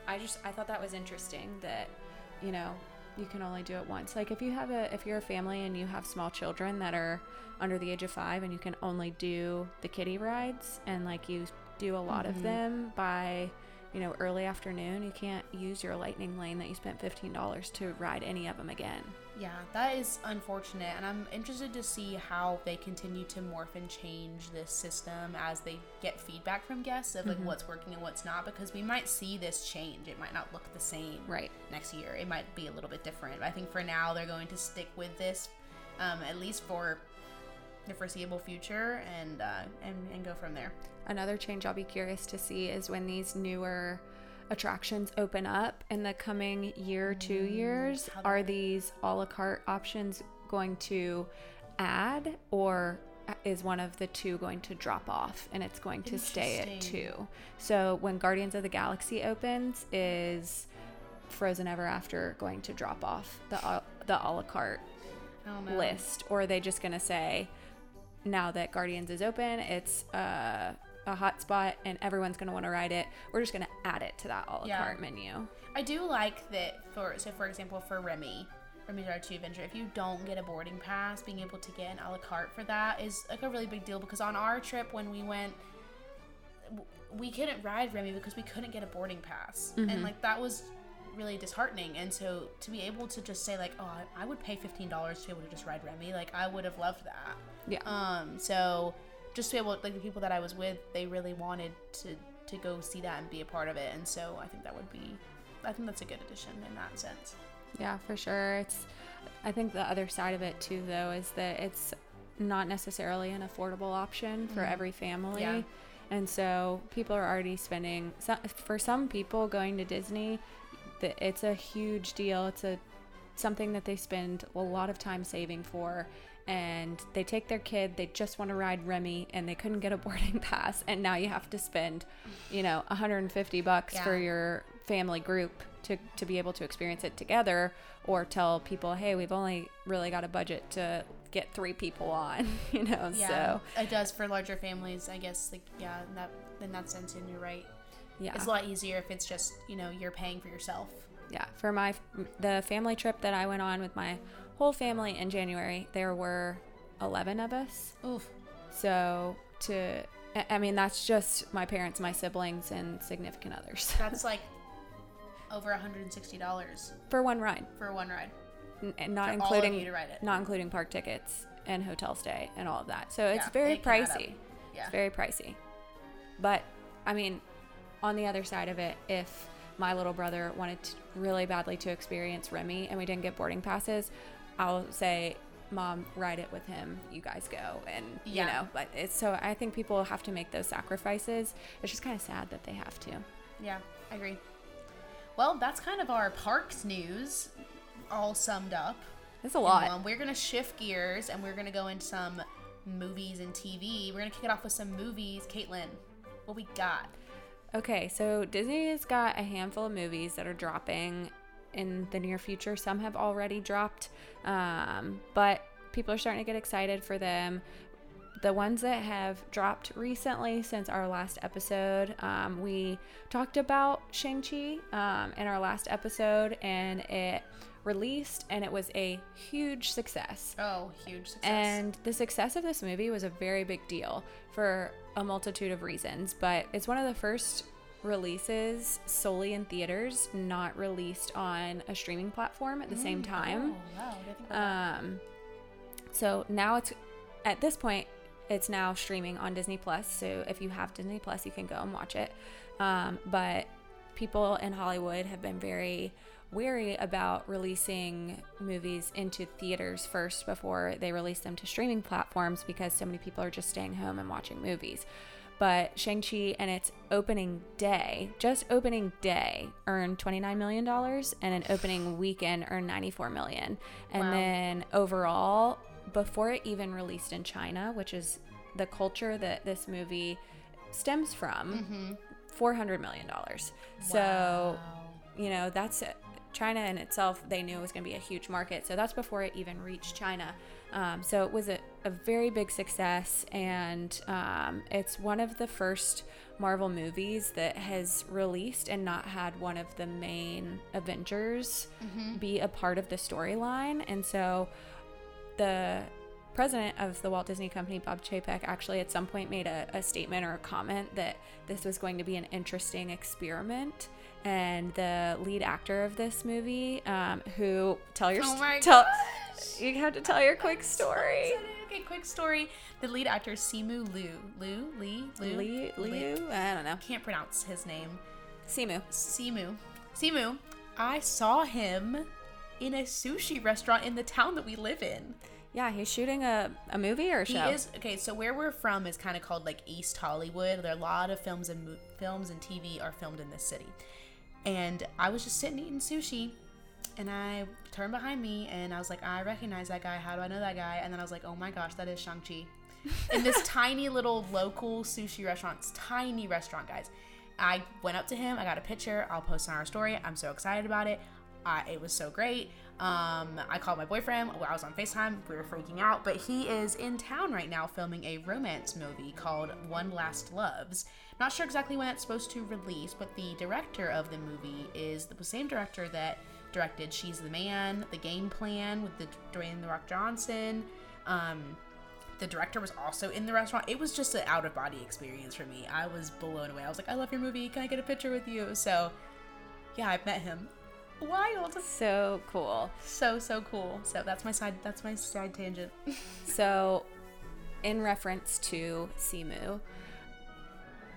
I just I thought that was interesting that you know you can only do it once. Like if you have a if you're a family and you have small children that are under the age of 5 and you can only do the kiddie rides and like you do a lot of them by you know early afternoon, you can't use your lightning lane that you spent $15 to ride any of them again. Yeah, that is unfortunate, and I'm interested to see how they continue to morph and change this system as they get feedback from guests of like what's working and what's not. Because we might see this change; it might not look the same Right. next year. It might be a little bit different. I think for now they're going to stick with this, um, at least for the foreseeable future, and uh, and and go from there. Another change I'll be curious to see is when these newer attractions open up in the coming year, two years. Are these a la carte options going to add, or is one of the two going to drop off and it's going to stay at two? So when Guardians of the Galaxy opens, is Frozen Ever After going to drop off the a- the a la carte don't list, or are they just gonna say, now that Guardians is open, it's uh, a hot spot and everyone's gonna want to ride it. We're just gonna add it to that a la Yeah. carte menu. I do like that for so for example for Remy, Remy's Ratatouille Adventure, if you don't get a boarding pass, being able to get an a la carte for that is like a really big deal because on our trip when we went we couldn't ride Remy because we couldn't get a boarding pass. And like that was really disheartening. And so to be able to just say like, "Oh, I, I would pay $15 to be able to just ride Remy." Like I would have loved that. Yeah. Um so just to be able like the people that I was with, they really wanted to to go see that and be a part of it. And so I think that would be I think that's a good addition in that sense. Yeah, for sure. It's. I think the other side of it too, though, is that it's not necessarily an affordable option for mm-hmm. every family. Yeah. And so people are already spending. For some people, going to Disney, it's a huge deal. It's a something that they spend a lot of time saving for. And they take their kid, they just want to ride Remy, and they couldn't get a *laughs* boarding pass, and now you have to spend, you know, 150 bucks for your family group to, to be able to experience it together or tell people hey we've only really got a budget to get three people on *laughs* you know Yeah, so it does for larger families. I guess like yeah, in that in that sense, and you're right. yeah It's a lot easier if it's just you know you're paying for yourself. yeah for my the family trip that i went on with my whole family in january there were 11 of us Oof. so to I- mean that's just my parents my siblings and significant others *laughs* That's like over $160 for one ride for one ride. N- not For including you to ride it. not including park tickets and hotel stay and all of that. So it's Yeah, very it can add up. pricey. Yeah. It's very pricey. But I mean, on the other side of it, if my little brother wanted to really badly to experience Remy and we didn't get boarding passes, I'll say, "Mom, ride it with him. You guys go." And you know, but it's so I think people have to make those sacrifices. It's just kind of sad that they have to. Yeah, I agree. Well, that's kind of our parks news all summed up. That's a lot. Um, we're gonna shift gears and we're gonna go into some movies and TV. We're gonna kick it off with some movies. Caitlin, what we got? Okay, so Disney has got a handful of movies that are dropping in the near future. Some have already dropped, um, but people are starting to get excited for them. The ones that have dropped recently since our last episode, um, we talked about Shang-Chi um, in our last episode, and it released, and it was a huge success. Oh, huge success. And the success of this movie was a very big deal for a multitude of reasons, but it's one of the first releases solely in theaters, not released on a streaming platform at the same time. Oh, wow. I didn't think about Um, so now it's at this point, it's now streaming on Disney Plus. So if you have Disney Plus, you can go and watch it. Um, but people in Hollywood have been very wary about releasing movies into theaters first before they release them to streaming platforms because so many people are just staying home and watching movies. But Shang-Chi and its opening day, just opening day, earned $29 million and an opening *sighs* weekend earned 94 million. And Wow. then overall, before it even released in China, which is the culture that this movie stems from, mm-hmm. $400 million. So, you know, that's China in itself, they knew it was going to be a huge market. So that's before it even reached China. Um, so it was a, a very big success. And um, it's one of the first Marvel movies that has released and not had one of the main Avengers be a part of the storyline. And so the president of the Walt Disney Company, Bob Chapek, actually at some point made a, a statement or a comment that this was going to be an interesting experiment. And the lead actor of this movie, um, who tell your Oh my tell gosh. you have to tell your quick story. Okay, quick story. The lead actor Simu Liu, Liu, Lee, Liu, Liu, Liu, I don't know. Can't pronounce his name. Simu. Simu. Simu. I saw him in a sushi restaurant in the town that we live in. Yeah, he's shooting a, a movie or a He show. is okay. So where we're from is kind of called like East Hollywood. There are a lot of films and mo- films and TV are filmed in this city. And I was just sitting eating sushi, and I turned behind me and I was like, I recognize that guy. How do I know that guy? And then I was like, Oh my gosh, that is Shang Chi. in this *laughs* tiny little local sushi restaurant, tiny restaurant, guys. I went up to him. I got a picture. I'll post on our story. I'm so excited about it. I, it was so great. Um, I called my boyfriend. I was on FaceTime. We were freaking out. But he is in town right now filming a romance movie called One Last Loves. Not sure exactly when it's supposed to release, but the director of the movie is the same director that directed She's the Man, The Game Plan with the Dwayne The Rock Johnson. Um, the director was also in the restaurant. It was just an out of body experience for me. I was blown away. I was like, I love your movie. Can I get a picture with you? So, yeah, I've met him. Wild. so cool. So so cool. So that's my side. That's my side tangent. *laughs* So, in reference to Simu,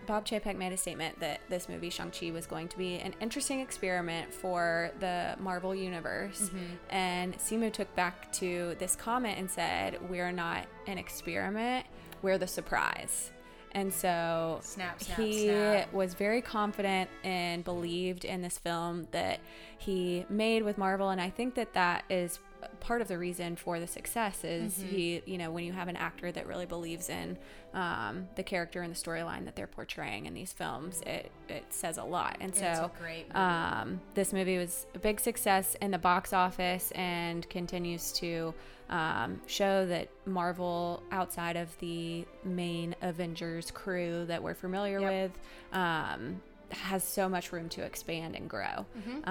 Bob Chapek made a statement that this movie, Shang-Chi, was going to be an interesting experiment for the Marvel Universe. Mm-hmm. And Simu took back to this comment and said, We're not an experiment, we're the surprise. And so Snap, snap, he snap. was very confident and believed in this film that he made with Marvel. And I think that that is part of the reason for the success is Mm-hmm. he, you know, when you have an actor that really believes in um, the character and the storyline that they're portraying in these films, it, it says a lot. And so movie. um, this movie was a big success in the box office and continues to um, show that Marvel, outside of the main Avengers crew that we're familiar Yep. with, um, has so much room to expand and grow. Mm-hmm.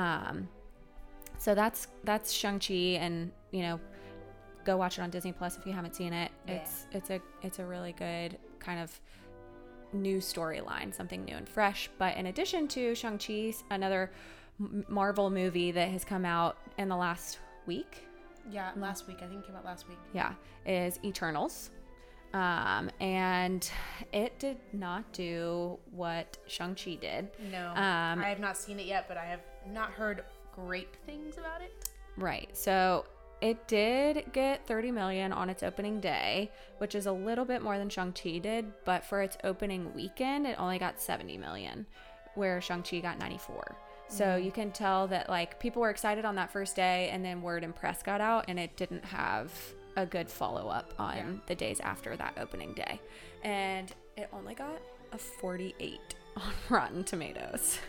So that's that's Shang Chi, and you know, go watch it on Disney Plus if you haven't seen it. Yeah. It's it's a it's a really good kind of new storyline, something new and fresh. But in addition to Shang Chi, another Marvel movie that has come out in the last week, yeah, last week I think it came out last week. yeah, is Eternals. Um, and it did not do what Shang-Chi did. No, Um, I have not seen it yet, but I have not heard great things about it. Right. So it did get 30 million on its opening day, which is a little bit more than Shang-Chi did, but for its opening weekend, it only got 70 million, where Shang-Chi got 94. So mm-hmm. you can tell that like people were excited on that first day, and then word and press got out, and it didn't have a good follow up on Yeah. the days after that opening day, and it only got a 48 *laughs* on Rotten Tomatoes.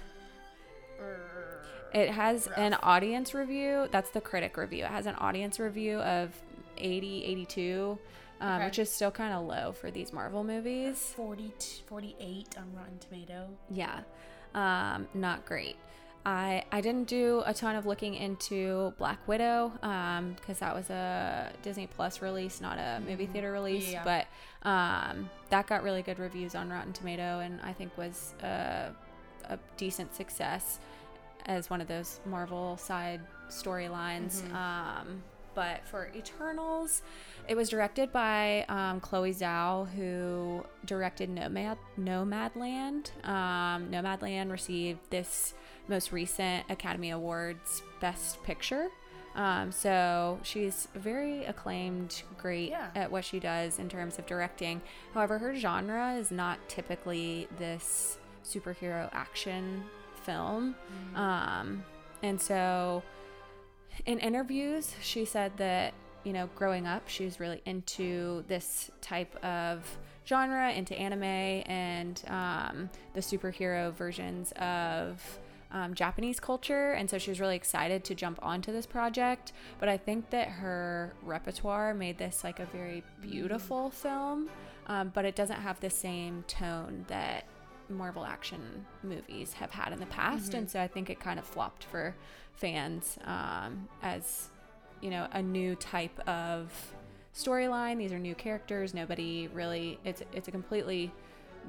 It has an audience review. That's the critic review. It has an audience review of 80, 82, um, Okay. which is still kind of low for these Marvel movies. 40, 48 on Rotten Tomato. Yeah, um, not great. I I didn't do a ton of looking into Black Widow because that was a Disney Plus release, not a movie theater release. Yeah. But um, that got really good reviews on Rotten Tomato, and I think was a, a decent success as one of those Marvel side storylines. Um, but for Eternals, it was directed by um, Chloe Zhao, who directed Nomad Nomadland. Um, Nomadland received this most recent Academy Awards Best Picture. Um, so she's very acclaimed, great Yeah. at what she does in terms of directing. However, her genre is not typically this superhero action film. Um, and so in interviews, she said that, you know, growing up, she was really into this type of genre, into anime and um, the superhero versions of um, Japanese culture. And so she was really excited to jump onto this project. But I think that her repertoire made this like a very beautiful film, um, but it doesn't have the same tone that Marvel action movies have had in the past, and so I think it kind of flopped for fans um, as you know a new type of storyline. These are new characters. Nobody really. It's it's a completely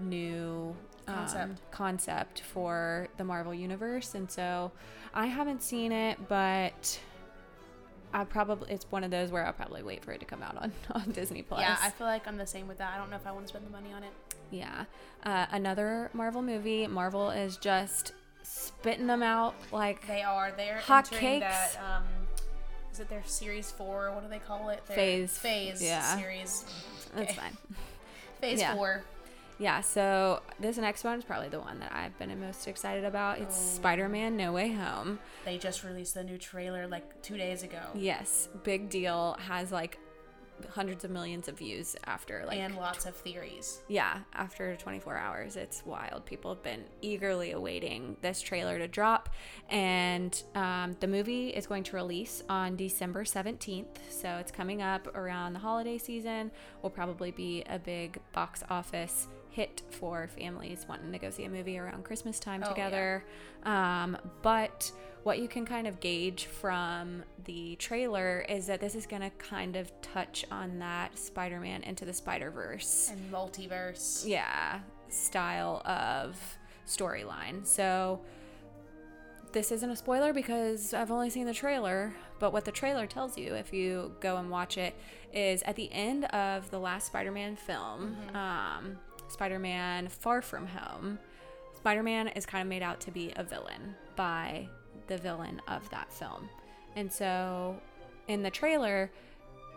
new um, Concept. concept for the Marvel universe, and so I haven't seen it, but. I probably it's one of those where I'll probably wait for it to come out on, *laughs* on Disney Plus. Yeah, I feel like I'm the same with that. I don't know if I want to spend the money on it. Yeah. Uh, another Marvel movie. Marvel is just spitting them out like They are. They're Hot entering cakes. that. Um, is it their series four? What do they call it? Their Phase. Phase. Yeah. Series. that's fine. *laughs* Phase Yeah. four. Yeah, so this next one is probably the one that I've been most excited about. It's Spider-Man No Way Home. They just released the new trailer like two days ago. Yes, big deal. Has like hundreds of millions of views after like and lots of theories. yeah, after 24 hours. It's wild. People have been eagerly awaiting this trailer to drop. And um, the movie is going to release on December 17th. So it's coming up around the holiday season. Will probably be a big box office hit for families wanting to go see a movie around Christmas time Oh, yeah. together. Um, but what you can kind of gauge from the trailer is that this is going to kind of touch on that Spider Man into the Spider Verse And multiverse. yeah style of storyline. So this isn't a spoiler because i've only seen the trailer but what the trailer tells you if you go and watch it is at the end of the last spider-man film um, spider-man far from home spider-man is kind of made out to be a villain by the villain of that film and so in the trailer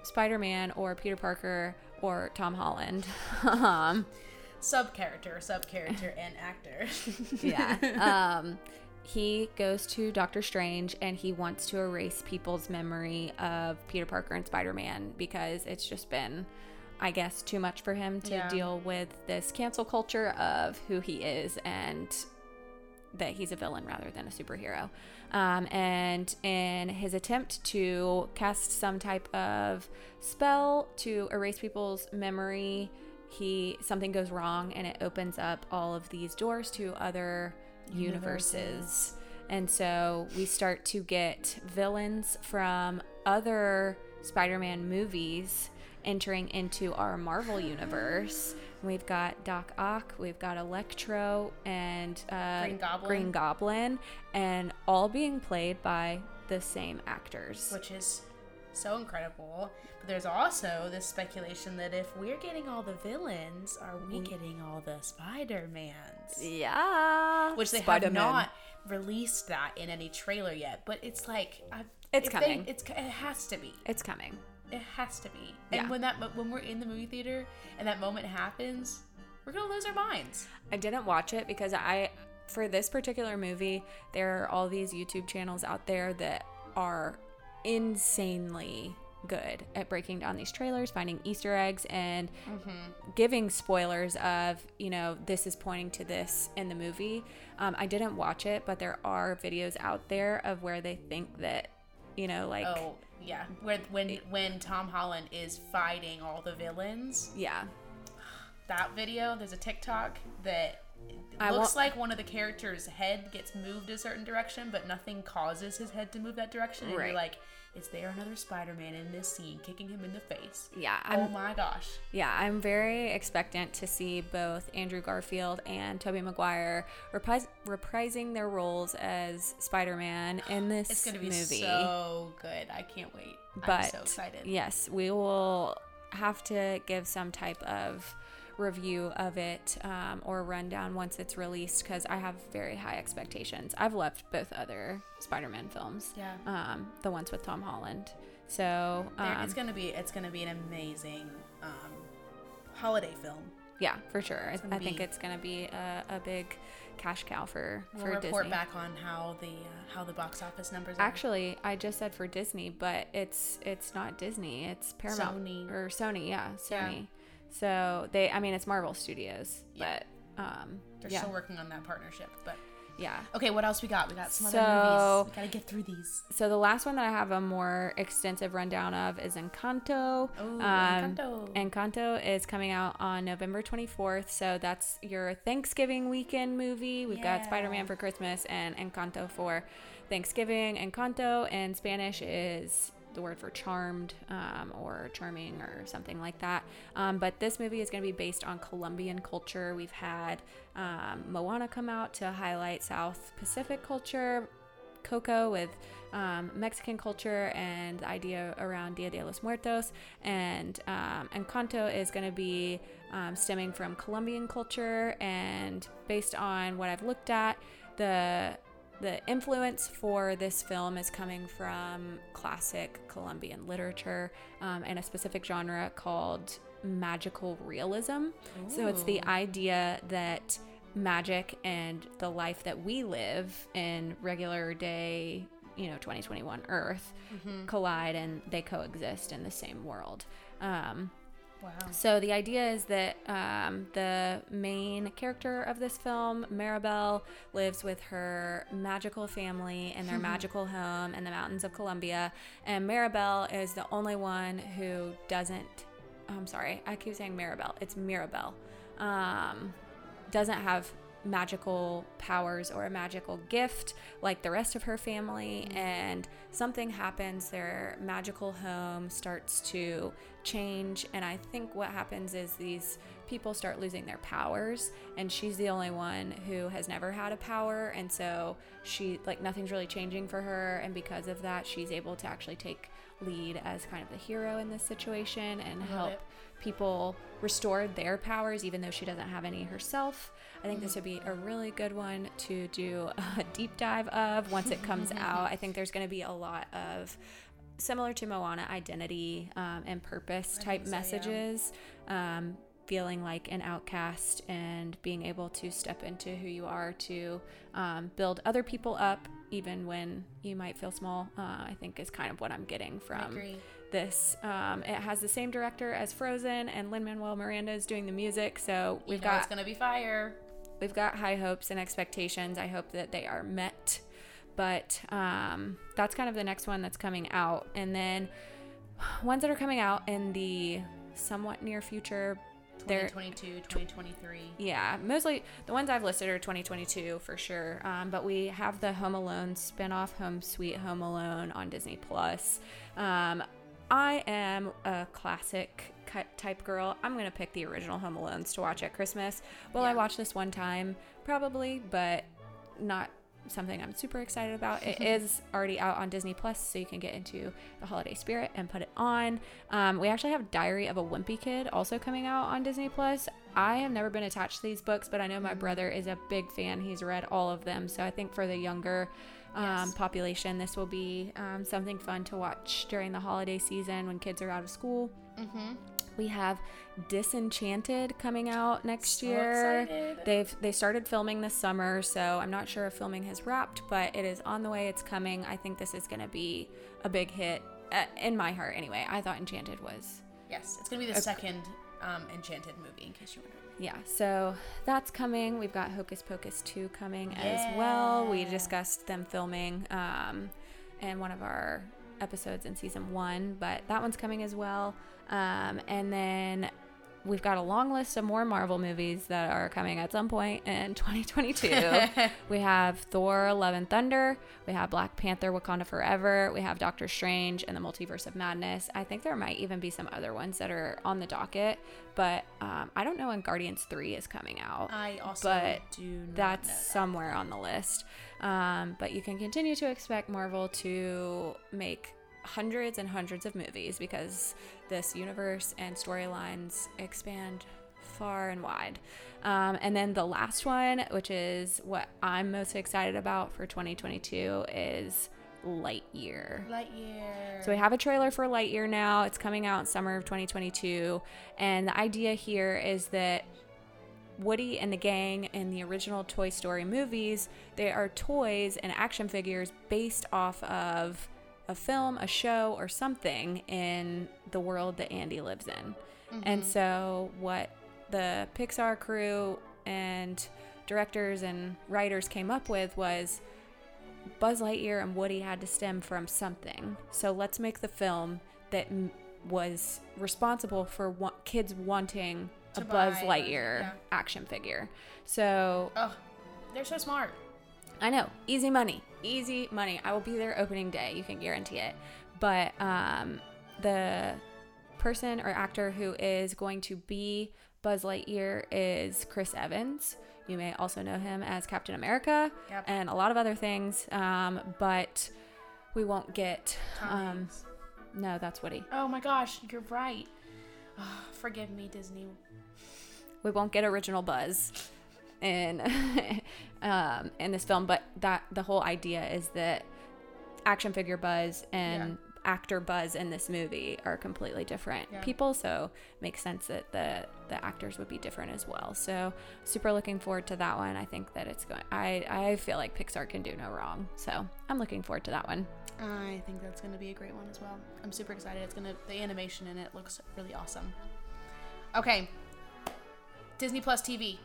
spider-man or peter parker or tom holland *laughs* um, Sub character, sub character, and actor. *laughs* *laughs* yeah. Um, he goes to Doctor Strange and he wants to erase people's memory of Peter Parker and Spider Man because it's just been, I guess, too much for him to Yeah. deal with this cancel culture of who he is and that he's a villain rather than a superhero. Um, and in his attempt to cast some type of spell to erase people's memory, he something goes wrong and it opens up all of these doors to other universes. Universes. And so we start to get villains from other Spider-Man movies entering into our Marvel universe. We've got Doc Ock, we've got Electro, and uh, Green Goblin. Green Goblin, and all being played by the same actors. which is so incredible. But there's also this speculation that if we're getting all the villains, are we getting all the Spider-Mans? yeah, Which they Spider-Man. have not released that in any trailer yet. But it's like I, It's if they- coming. it's it has to be. It's coming. It has to be. And Yeah. when that when we're in the movie theater and that moment happens, we're gonna lose our minds. I didn't watch it because I for this particular movie, there are all these YouTube channels out there that are insanely good at breaking down these trailers, finding Easter eggs, and giving spoilers of, you know, this is pointing to this in the movie. Um, I didn't watch it, but there are videos out there of where they think that, you know, like, Oh yeah, when when when Tom Holland is fighting all the villains, yeah, that video. There's a TikTok that I looks like one of the characters' head gets moved a certain direction, but nothing causes his head to move that direction. And Right. you're like, is there another Spider-Man in this scene kicking him in the face? yeah. oh I'm, my gosh. yeah, I'm very expectant to see both Andrew Garfield and Tobey Maguire reprising their roles as Spider-Man *gasps* in this It's gonna be movie. so good. I can't wait. but I'm so excited. yes, we will have to give some type of review of it um, or rundown once it's released because I have very high expectations. I've loved both other Spider-Man films. Yeah. Um, the ones with Tom Holland. So There- um, it's gonna be it's gonna be an amazing um, holiday film. yeah, for sure. I, I think it's gonna be a, a big cash cow for We'll for report Disney. back on how the uh, how the box office numbers are. Actually, I just said for Disney, but it's it's not Disney. It's Paramount Sony. or Sony. Yeah, Yeah. Sony. So they, I mean, it's Marvel Studios, Yeah. but um, they're yeah, still working on that partnership, but yeah. okay. What else we got? We got some So- other movies. We gotta get through these. So the last one that I have a more extensive rundown of is Encanto. Oh, Um, Encanto. Encanto is coming out on November 24th, so that's your Thanksgiving weekend movie. We've got Spider-Man for Christmas and Encanto for Thanksgiving. Encanto in Spanish is the word for charmed um, or charming or something like that. Um, but this movie is going to be based on Colombian culture. We've had um, Moana come out to highlight South Pacific culture. Coco with um, Mexican culture and the idea around Dia de los Muertos, and um, Encanto is going to be um, stemming from Colombian culture and based on what I've looked at, the the influence for this film is coming from classic Colombian literature um, and a specific genre called magical realism. So it's the idea that magic and the life that we live in regular day, you know, 2021 Earth collide and they coexist in the same world. Um, wow. so the idea is that um, the main character of this film, Maribel, lives with her magical family in their magical home in the mountains of Colombia, and Maribel is the only one who doesn't. I'm sorry, I keep saying Maribel. It's Mirabel. Um, doesn't have magical powers or a magical gift like the rest of her family. Mm-hmm. And something happens their magical home starts to change. And i think what happens is these people start losing their powers and she's the only one who has never had a power. And so she like nothing's really changing for her. And because of that she's able to actually take lead as kind of the hero in this situation and help it. people restore their powers even though she doesn't have any herself. I think this would be a really good one to do a *laughs* deep dive of once it comes *laughs* out. I think there's going to be a lot of similar to Moana identity um, and purpose type so, yeah. messages. Um, feeling like an outcast and being able to step into who you are to um, build other people up even when you might feel small uh, i think is kind of what i'm getting from this. Um, it has the same director as Frozen, and Lin Manuel Miranda is doing the music. So we've know it's got gonna be fire. We've got high hopes and expectations. I hope that they are met. But um, that's kind of the next one that's coming out, and then ones that are coming out in the somewhat near future. They're 2022, 2023. yeah, mostly the ones I've listed are 2022 for sure. Um, but we have the Home Alone spinoff, Home Sweet Home Alone, on Disney Plus. Um, I am a classic type girl. I'm gonna pick the original Home Alones to watch at Christmas. Will I Yeah. watch this one time? Probably, but not something I'm super excited about. It *laughs* is already out on Disney Plus, so you can get into the holiday spirit and put it on. Um, we actually have Diary of a Wimpy Kid also coming out on Disney Plus. I have never been attached to these books, but I know my brother is a big fan. He's read all of them, so I think for the younger um, Yes. population, this will be um, something fun to watch during the holiday season when kids are out of school. Mm-hmm. We have Disenchanted coming out next So year. excited. They've they started filming this summer, so I'm not sure if filming has wrapped, but it is on the way. It's coming. I think this is going to be a big hit uh, in my heart. Anyway, I thought Enchanted was Yes, it's gonna be the second um, Enchanted movie, in case you wonder. yeah. So that's coming. We've got Hocus Pocus 2 coming as well. We discussed them filming um, in one of our episodes in season one, but that one's coming as well. Um, and then we've got a long list of more Marvel movies that are coming at some point in *laughs* 2022. *laughs* we have Thor: Love and Thunder. We have Black Panther: Wakanda Forever. We have Doctor Strange and the Multiverse of Madness. I think there might even be some other ones that are on the docket, but um, I don't know when Guardians 3 is coming out. I also But do That's that. somewhere on the list. Um, but you can continue to expect Marvel to make hundreds and hundreds of movies because this universe and storylines expand far and wide. Um, and then the last one, which is what I'm most excited about for 2022, is Lightyear. Lightyear. So we have a trailer for Lightyear now. It's coming out in summer of 2022. And the idea here is that Woody and the gang in the original Toy Story movies, they are toys and action figures based off of a film, a show, or something in the world that Andy lives in. And mm-hmm. so what the Pixar crew and directors and writers came up with was Buzz Lightyear and Woody had to stem from something. So let's make the film that m- was responsible for wa- kids wanting a Buzz Lightyear yeah. action figure. So Oh, they're so smart. I know, easy money, easy money. I will be there opening day. You can guarantee it. But um, the person or actor who is going to be Buzz Lightyear is Chris Evans. You may also know him as Captain America Yep. and a lot of other things. Um, but we won't get. Um, no, that's Woody. Oh my gosh, you're right. Oh, forgive me, Disney. we won't get original Buzz in *laughs* um, in this film, but that the whole idea is that action figure Buzz and actor Buzz in this movie are completely different Yeah. people, so makes sense that the the actors would be different as well. So super looking forward to that one. I think that it's going. I I feel like Pixar can do no wrong, so I'm looking forward to that one. I think that's gonna be a great one as well. I'm super excited. It's gonna the animation in it looks really awesome. Okay, Disney Plus TV.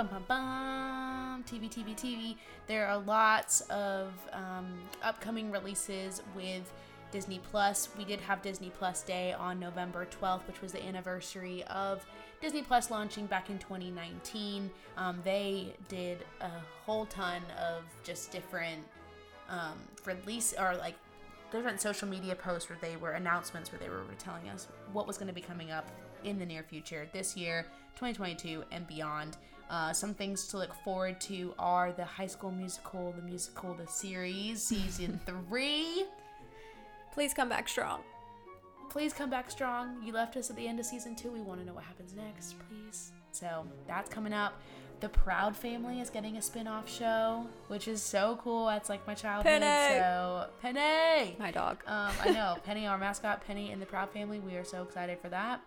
Bum bum bum. TV TV TV. There are lots of um, upcoming releases with Disney Plus. We did have Disney Plus Day on November 12th, which was the anniversary of Disney Plus launching back in 2019. Um, they did a whole ton of just different um, release or like different social media posts where they were announcements where they were telling us what was going to be coming up in the near future this year 2022 and beyond uh, some things to look forward to are the high school musical the musical the series season *laughs* three Please come back strong. please come back strong you left us at the end of season two we want to know what happens next please so that's coming up the proud family is getting a spin-off show which is so cool that's like my childhood Penny! so penny My dog. um, I know Penny, our mascot, Penny in the Proud Family. We are so excited for that.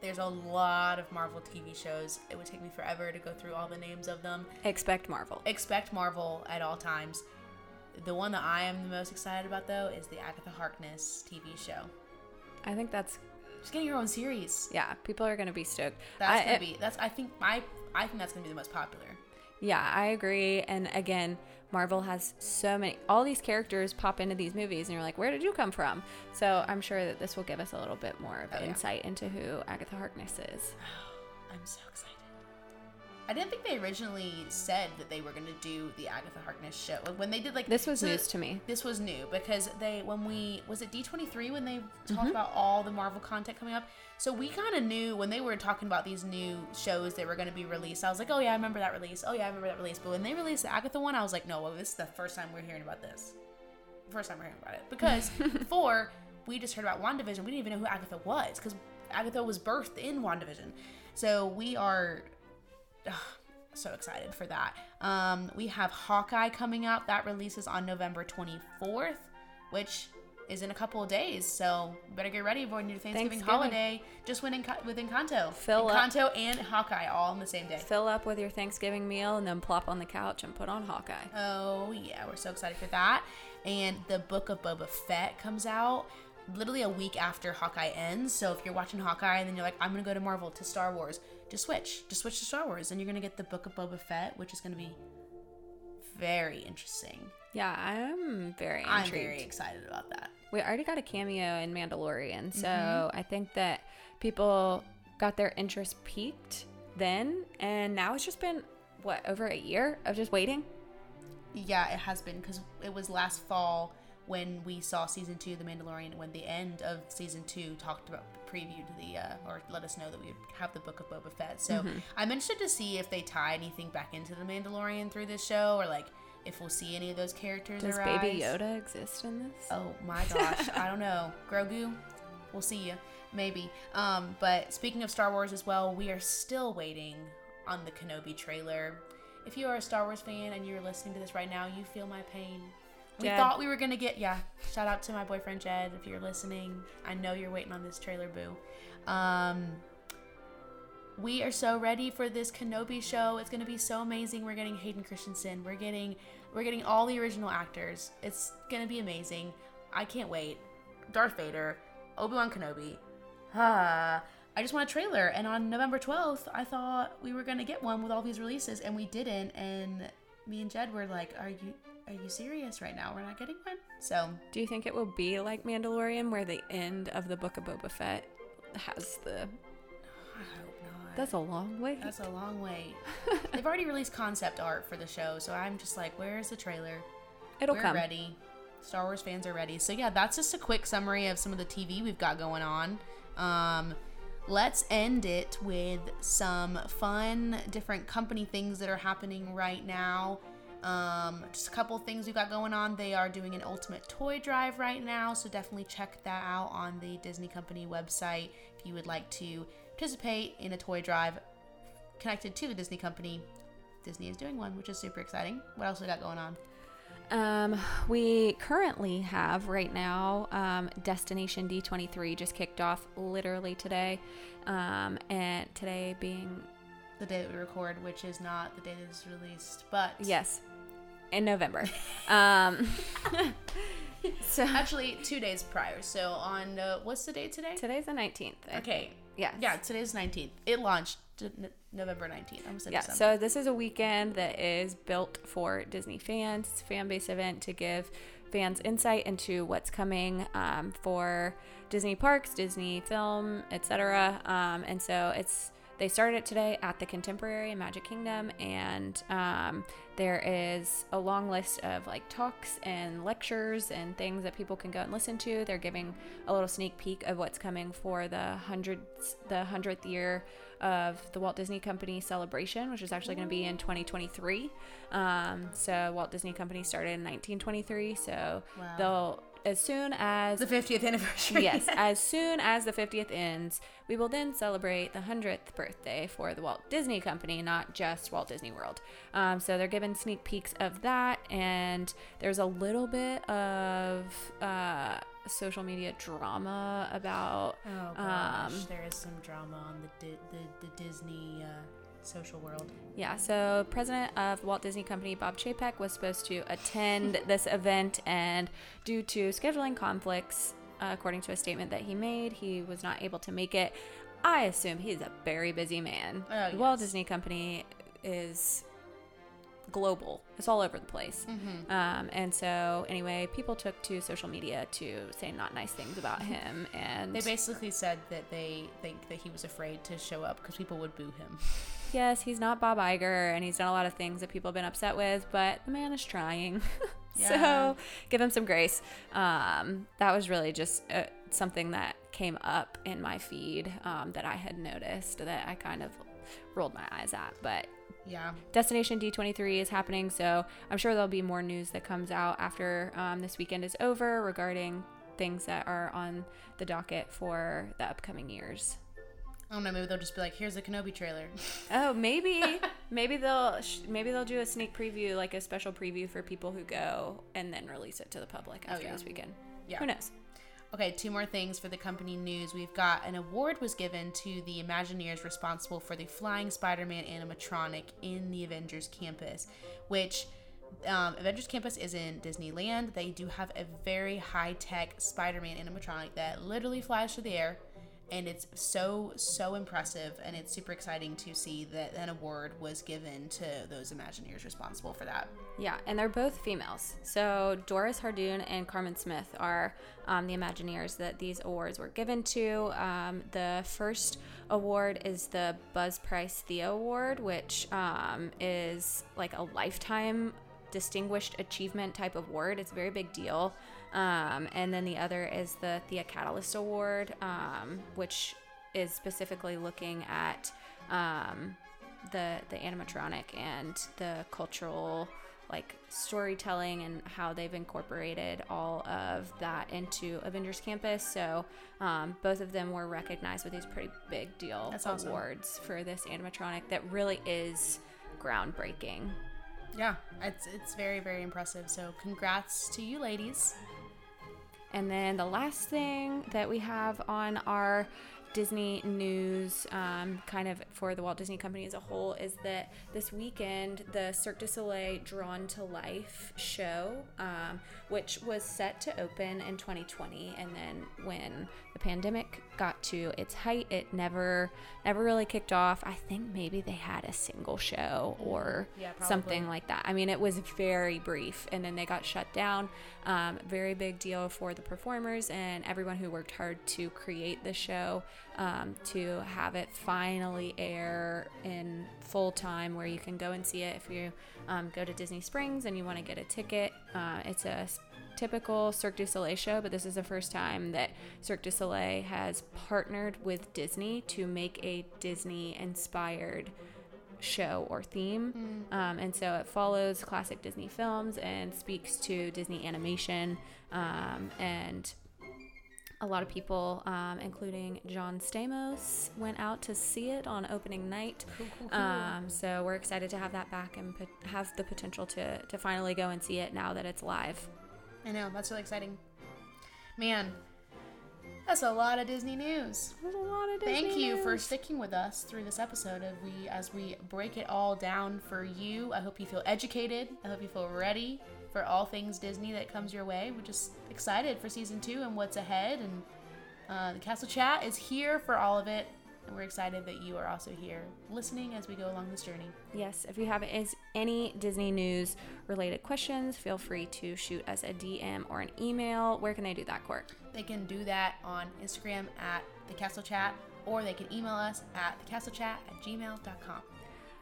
There's a lot of Marvel TV shows. It would take me forever to go through all the names of them. Expect Marvel. Expect Marvel at all times. The one that I am the most excited about, though, is the Agatha Harkness TV show. I think that's just getting her own series. yeah. People are gonna be stoked. That's I- gonna be. That's. I think my. I think that's gonna be the most popular. Yeah, I agree. And again, Marvel has so many, all these characters pop into these movies, and you're like, where did you come from? So I'm sure that this will give us a little bit more of Oh, yeah. insight into who Agatha Harkness is. *sighs* I'm so excited. I didn't think they originally said that they were gonna do the Agatha Harkness show. Like, When they did like This was so- news to me. This was new because they when we was it D23 when they talked mm-hmm. about all the Marvel content coming up. So we kind of knew when they were talking about these new shows that were going to be released. I was like, "Oh yeah, I remember that release. Oh yeah, I remember that release." But when they released the Agatha one, I was like, "No, well, this is the first time we're hearing about this. First time we're hearing about it because *laughs* before we just heard about WandaVision, we didn't even know who Agatha was because Agatha was birthed in WandaVision. So we are ugh, so excited for that. Um, we have Hawkeye coming out. That releases on November 24th, which is in a couple of days, so better get ready for your Thanksgiving, Thanksgiving. holiday just within with Encanto. Fill up. Encanto and Hawkeye all on the same day. Fill up with your Thanksgiving meal and then plop on the couch and put on Hawkeye. Oh yeah, we're so excited for that. And the Book of Boba Fett comes out literally a week after Hawkeye ends. So if you're watching Hawkeye and then you're like, I'm gonna go to Marvel to Star Wars, just switch, just switch to Star Wars, and you're gonna get the Book of Boba Fett, which is gonna be very interesting. Yeah, I'm very Intrigued. I'm very excited about that. We already got a cameo in Mandalorian, so Mm-hmm. I think that people got their interest peaked then, and now it's just been what over a year of just waiting. Yeah, it has been because it was last fall when we saw season two of The Mandalorian. When the end of season two talked about previewed the uh, or let us know that we would have the book of Boba Fett. So Mm-hmm. I'm interested to see if they tie anything back into The Mandalorian through this show, or like if we'll see any of those characters. Does arise. Baby Yoda exist in this? Oh my gosh, I don't know. *laughs* Grogu, we'll see you. Maybe. Um, but speaking of Star Wars as well, we are still waiting on the Kenobi trailer. If you are a Star Wars fan and you're listening to this right now, you feel my pain. We Jed. thought we were gonna get yeah. Shout out to my boyfriend Jed if you're listening. I know you're waiting on this trailer, boo. Um, we are so ready for this Kenobi show. It's gonna be so amazing. We're getting Hayden Christensen. We're getting we're getting all the original actors. It's gonna be amazing. I can't wait. Darth Vader, Obi Wan Kenobi. Ah, *sighs* I just want a trailer. And on November 12th, I thought we were gonna get one with all these releases, and we didn't. And me and Jed were like, "Are you are you serious right now? We're not getting one." So Do you think it will be like Mandalorian, where the end of the Book of Boba Fett has the? I hope not. That's a long way. That's a long wait. *laughs* They've already released concept art for the show, so I'm just like, where's the trailer? It'll We're come. ready. Star Wars fans are ready. So yeah, that's just a quick summary of some of the TV we've got going on. Um, let's end it with some fun, different company things that are happening right now. Um, just a couple things we've got going on. They are doing an ultimate toy drive right now, so definitely check that out on the Disney Company website if you would like to participate in a toy drive connected to the Disney Company. Disney is doing one, which is super exciting. What else we got going on? Um, we currently have right now um, Destination D23 just kicked off literally today, um, and today being the day that we record, which is not the day that it's released, but yes, in November. um, *laughs* so actually two days prior. So on uh, what's the date today? today's the 19th. Okay, Yeah. yeah, today's nineteenth. It launched November nineteenth. I almost said Yeah, December. so this is a weekend that is built for Disney fans. It's a fan based event to give fans insight into what's coming um, for Disney parks, Disney film, etc. Um, and so it's they started it today at the Contemporary in Magic Kingdom, and um, there is a long list of like talks and lectures and things that people can go and listen to. They're giving a little sneak peek of what's coming for the hundreds, the hundredth year of the Walt Disney Company celebration, which is actually going to be in 2023. Um, so Walt Disney Company started in 1923. So Wow. they'll as soon as the fiftieth anniversary. yes, *laughs* as soon as the 50th ends, we will then celebrate the 100th birthday for the Walt Disney Company, not just Walt Disney World. Um, so they're giving sneak peeks of that, and there's a little bit of uh, social media drama about. Oh gosh, Um, there is some drama on the Di- the, the Disney uh, social world. Yeah, so president of Walt Disney Company, Bob Chapek, was supposed to attend *laughs* this event, and due to scheduling conflicts, uh, according to a statement that he made, he was not able to make it. I assume he's a very busy man. Oh, The Walt. Disney Company is global. It's all over the place. Mm-hmm. Um, and so, anyway, people took to social media to say not nice things about *laughs* him, and They basically said that they think that he was afraid to show up because people would boo him. *laughs* yes, he's not Bob Iger, and he's done a lot of things that people have been upset with, but the man is trying. *laughs* Yeah. so give him some grace. Um, that was really just uh, something that came up in my feed um, that I had noticed that I kind of rolled my eyes at. But Yeah. Destination D23 is happening, so I'm sure there'll be more news that comes out after um, this weekend is over regarding things that are on the docket for the upcoming years. I don't know. Maybe they'll just be like, "Here's the Kenobi trailer." *laughs* Oh, maybe, maybe they'll sh- maybe they'll do a sneak preview, like a special preview for people who go, and then release it to the public Oh, after yeah. this weekend. Yeah. Who knows? Okay, two more things for the company news. We've got an award was given to the Imagineers responsible for the flying Spider-Man animatronic in the Avengers campus, which um, Avengers Campus is in Disneyland. They do have a very high tech Spider Man animatronic that literally flies through the air. And it's so, so impressive. And it's super exciting to see that an award was given to those Imagineers responsible for that. Yeah, and they're both females. So Doris Hardoon and Carmen Smith are um, the Imagineers that these awards were given to. Um, the first award is the Buzz Price thea Award, which um, is like a lifetime distinguished achievement type of award. It's a very big deal. Um, and then the other is the Thea Catalyst Award, um, which is specifically looking at um, the the animatronic and the cultural like storytelling and how they've incorporated all of that into Avengers Campus. So um, both of them were recognized with these pretty big deal That's awesome. awards for this animatronic that really is groundbreaking. Yeah, it's, it's very, very impressive. So, congrats to you, ladies. And then the last thing that we have on our Disney news, um, kind of for the Walt Disney Company as a whole, is that this weekend the Cirque du Soleil Drawn to Life show, um, which was set to open in 2020, and then when the pandemic got to its height, it never never really kicked off. I think maybe they had a single show or Yeah, something like that. I mean, it was very brief, and then they got shut down. Um, very big deal for the performers and everyone who worked hard to create the show. Um, to have it finally air in full time, where you can go and see it if you um, go to Disney Springs and you want to get a ticket. Uh, it's a typical Cirque du Soleil show, but this is the first time that Cirque du Soleil has partnered with Disney to make a Disney inspired show or theme. Um, and so it follows classic Disney films and speaks to Disney animation. Um, and a lot of people, um, including John Stamos, went out to see it on opening night. Um, so we're excited to have that back and pot- have the potential to, to finally go and see it now that it's live. I know, that's really exciting. Man, that's a lot of Disney news. There's a lot of Thank Disney you for sticking with us through this episode of we as we break it all down for you. I hope you feel educated. I hope you feel ready for all things Disney that comes your way. We're just excited for season two and what's ahead. And uh, the Castle Chat is here for all of it. And we're excited that you are also here listening as we go along this journey. Yes, if you have any Disney news related questions, feel free to shoot us a DM or an email. Where can they do that, Court? They can do that on Instagram at the Castle Chat or they can email us at thecastlechat at gmail.com.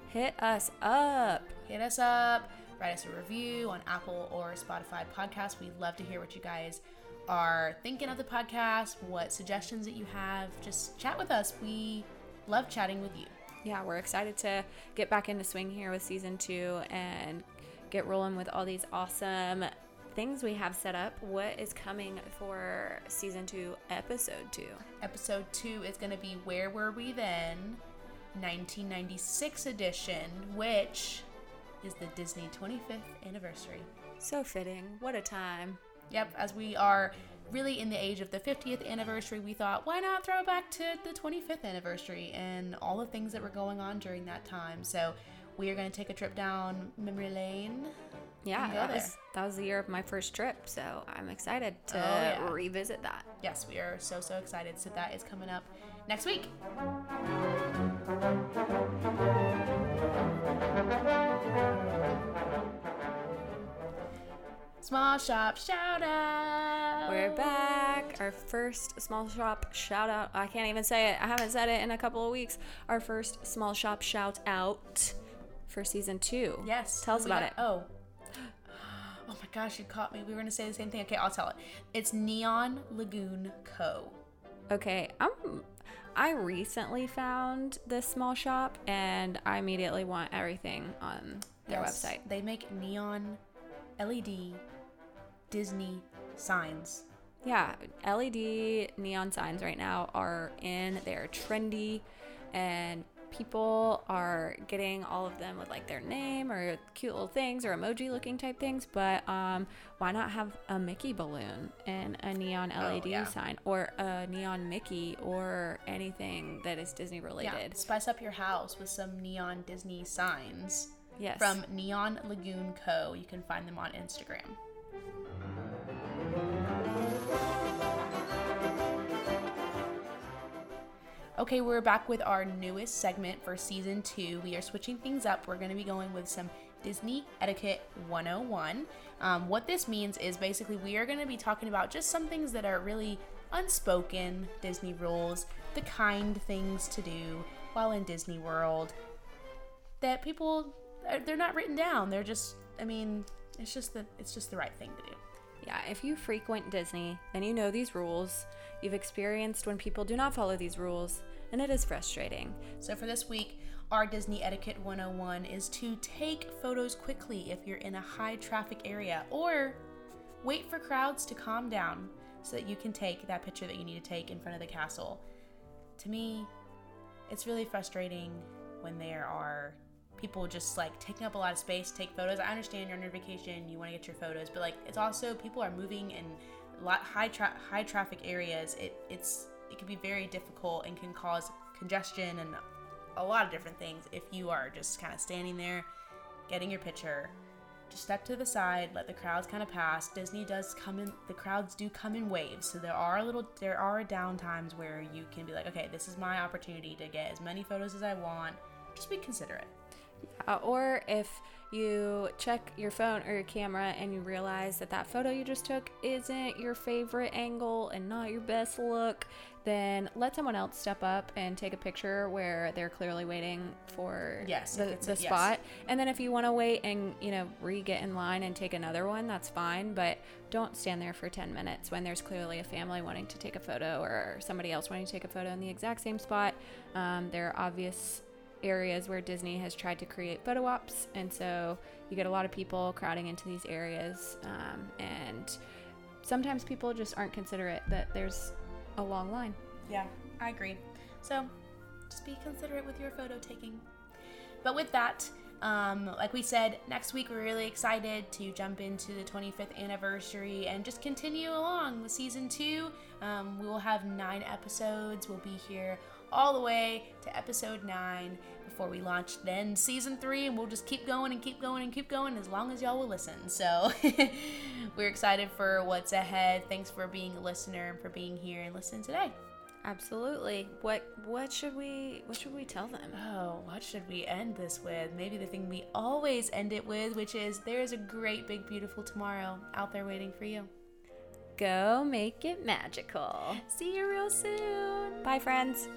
Hit us up. hit us up, write us a review on Apple or Spotify podcast. We'd love to hear what you guys are thinking of the podcast, what suggestions that you have. Just chat with us. We love chatting with you. Yeah, we're excited to get back into swing here with season two and get rolling with all these awesome things we have set up. What is coming for season two, episode two? Episode two is going to be Where Were We Then? 1996 edition, which is the Disney 25th anniversary. So fitting. What a time. Yep, as we are really in the age of the 50th anniversary, we thought, why not throw back to the 25th anniversary and all the things that were going on during that time? So we are going to take a trip down memory lane. Yeah, that was, that was the year of my first trip, so I'm excited to Oh, yeah. revisit that. Yes, we are so, so excited. So that is coming up next week. Small shop shout out. We're back. Our first small shop shout out. I can't even say it. I haven't said it in a couple of weeks. Our first small shop shout out for season two. Yes. Tell us about got? it. Oh. *gasps* Oh my gosh, you caught me. We were going to say the same thing. Okay, I'll tell it. It's Neon Lagoon Co. Okay, I'm. I recently found this small shop and I immediately want everything on their Yes, website. They make neon LED Disney signs. Yeah, LED neon signs right now are in. They're trendy and people are getting all of them with like their name or cute little things or emoji looking type things, but um, why not have a Mickey balloon and a neon LED Oh, yeah. sign or a neon Mickey or anything that is Disney Yeah, related? spice up your house with some neon Disney signs Yes. from Neon Lagoon Co. You can find them on Instagram. Okay, we're back with our newest segment for season two. We are switching things up. We're going to be going with some Disney Etiquette 101. Um, what this means is basically we are going to be talking about just some things that are really unspoken Disney rules, the kind things to do while in Disney World that people they're not written down. They're just I mean, it's just the it's just the right thing to do. Yeah, if you frequent Disney, then you know these rules. You've experienced when people do not follow these rules, and it is frustrating. So for this week, our Disney Etiquette 101 is to take photos quickly if you're in a high traffic area or wait for crowds to calm down so that you can take that picture that you need to take in front of the castle. To me, it's really frustrating when there are people just like taking up a lot of space take photos. I understand you're on your vacation, you want to get your photos, but like it's also people are moving in lot high tra- high traffic areas. It it's it can be very difficult and can cause congestion and a lot of different things if you are just kind of standing there getting your picture. Just step to the side, let the crowds kind of pass. Disney does come in the crowds do come in waves. So there are a little there are down times where you can be like, okay, this is my opportunity to get as many photos as I want. Just be considerate. Uh, or if you check your phone or your camera and you realize that that photo you just took isn't your favorite angle and not your best look, then let someone else step up and take a picture where they're clearly waiting for Yes, the, the a- yes. spot. And then if you want to wait and, you know, re get in line and take another one, that's fine. But don't stand there for 10 minutes when there's clearly a family wanting to take a photo or somebody else wanting to take a photo in the exact same spot. Um, there are obvious areas where Disney has tried to create photo ops, and so you get a lot of people crowding into these areas, um, and sometimes people just aren't considerate that there's a long line. Yeah, I agree. So just be considerate with your photo taking. But with that, um, like we said, next week we're really excited to jump into the 25th anniversary and just continue along with season two. Um, we will have nine episodes. We'll be here all the way to episode nine before we launch then season three, and we'll just keep going and keep going and keep going as long as y'all will listen. So *laughs* we're excited for what's ahead. Thanks for being a listener and for being here and listening today. Absolutely. What what should we what should we tell them? Oh, what should we end this with? Maybe the thing we always end it with, which is there is a great, big, beautiful tomorrow out there waiting for you. Go make it magical. See you real soon. Bye friends.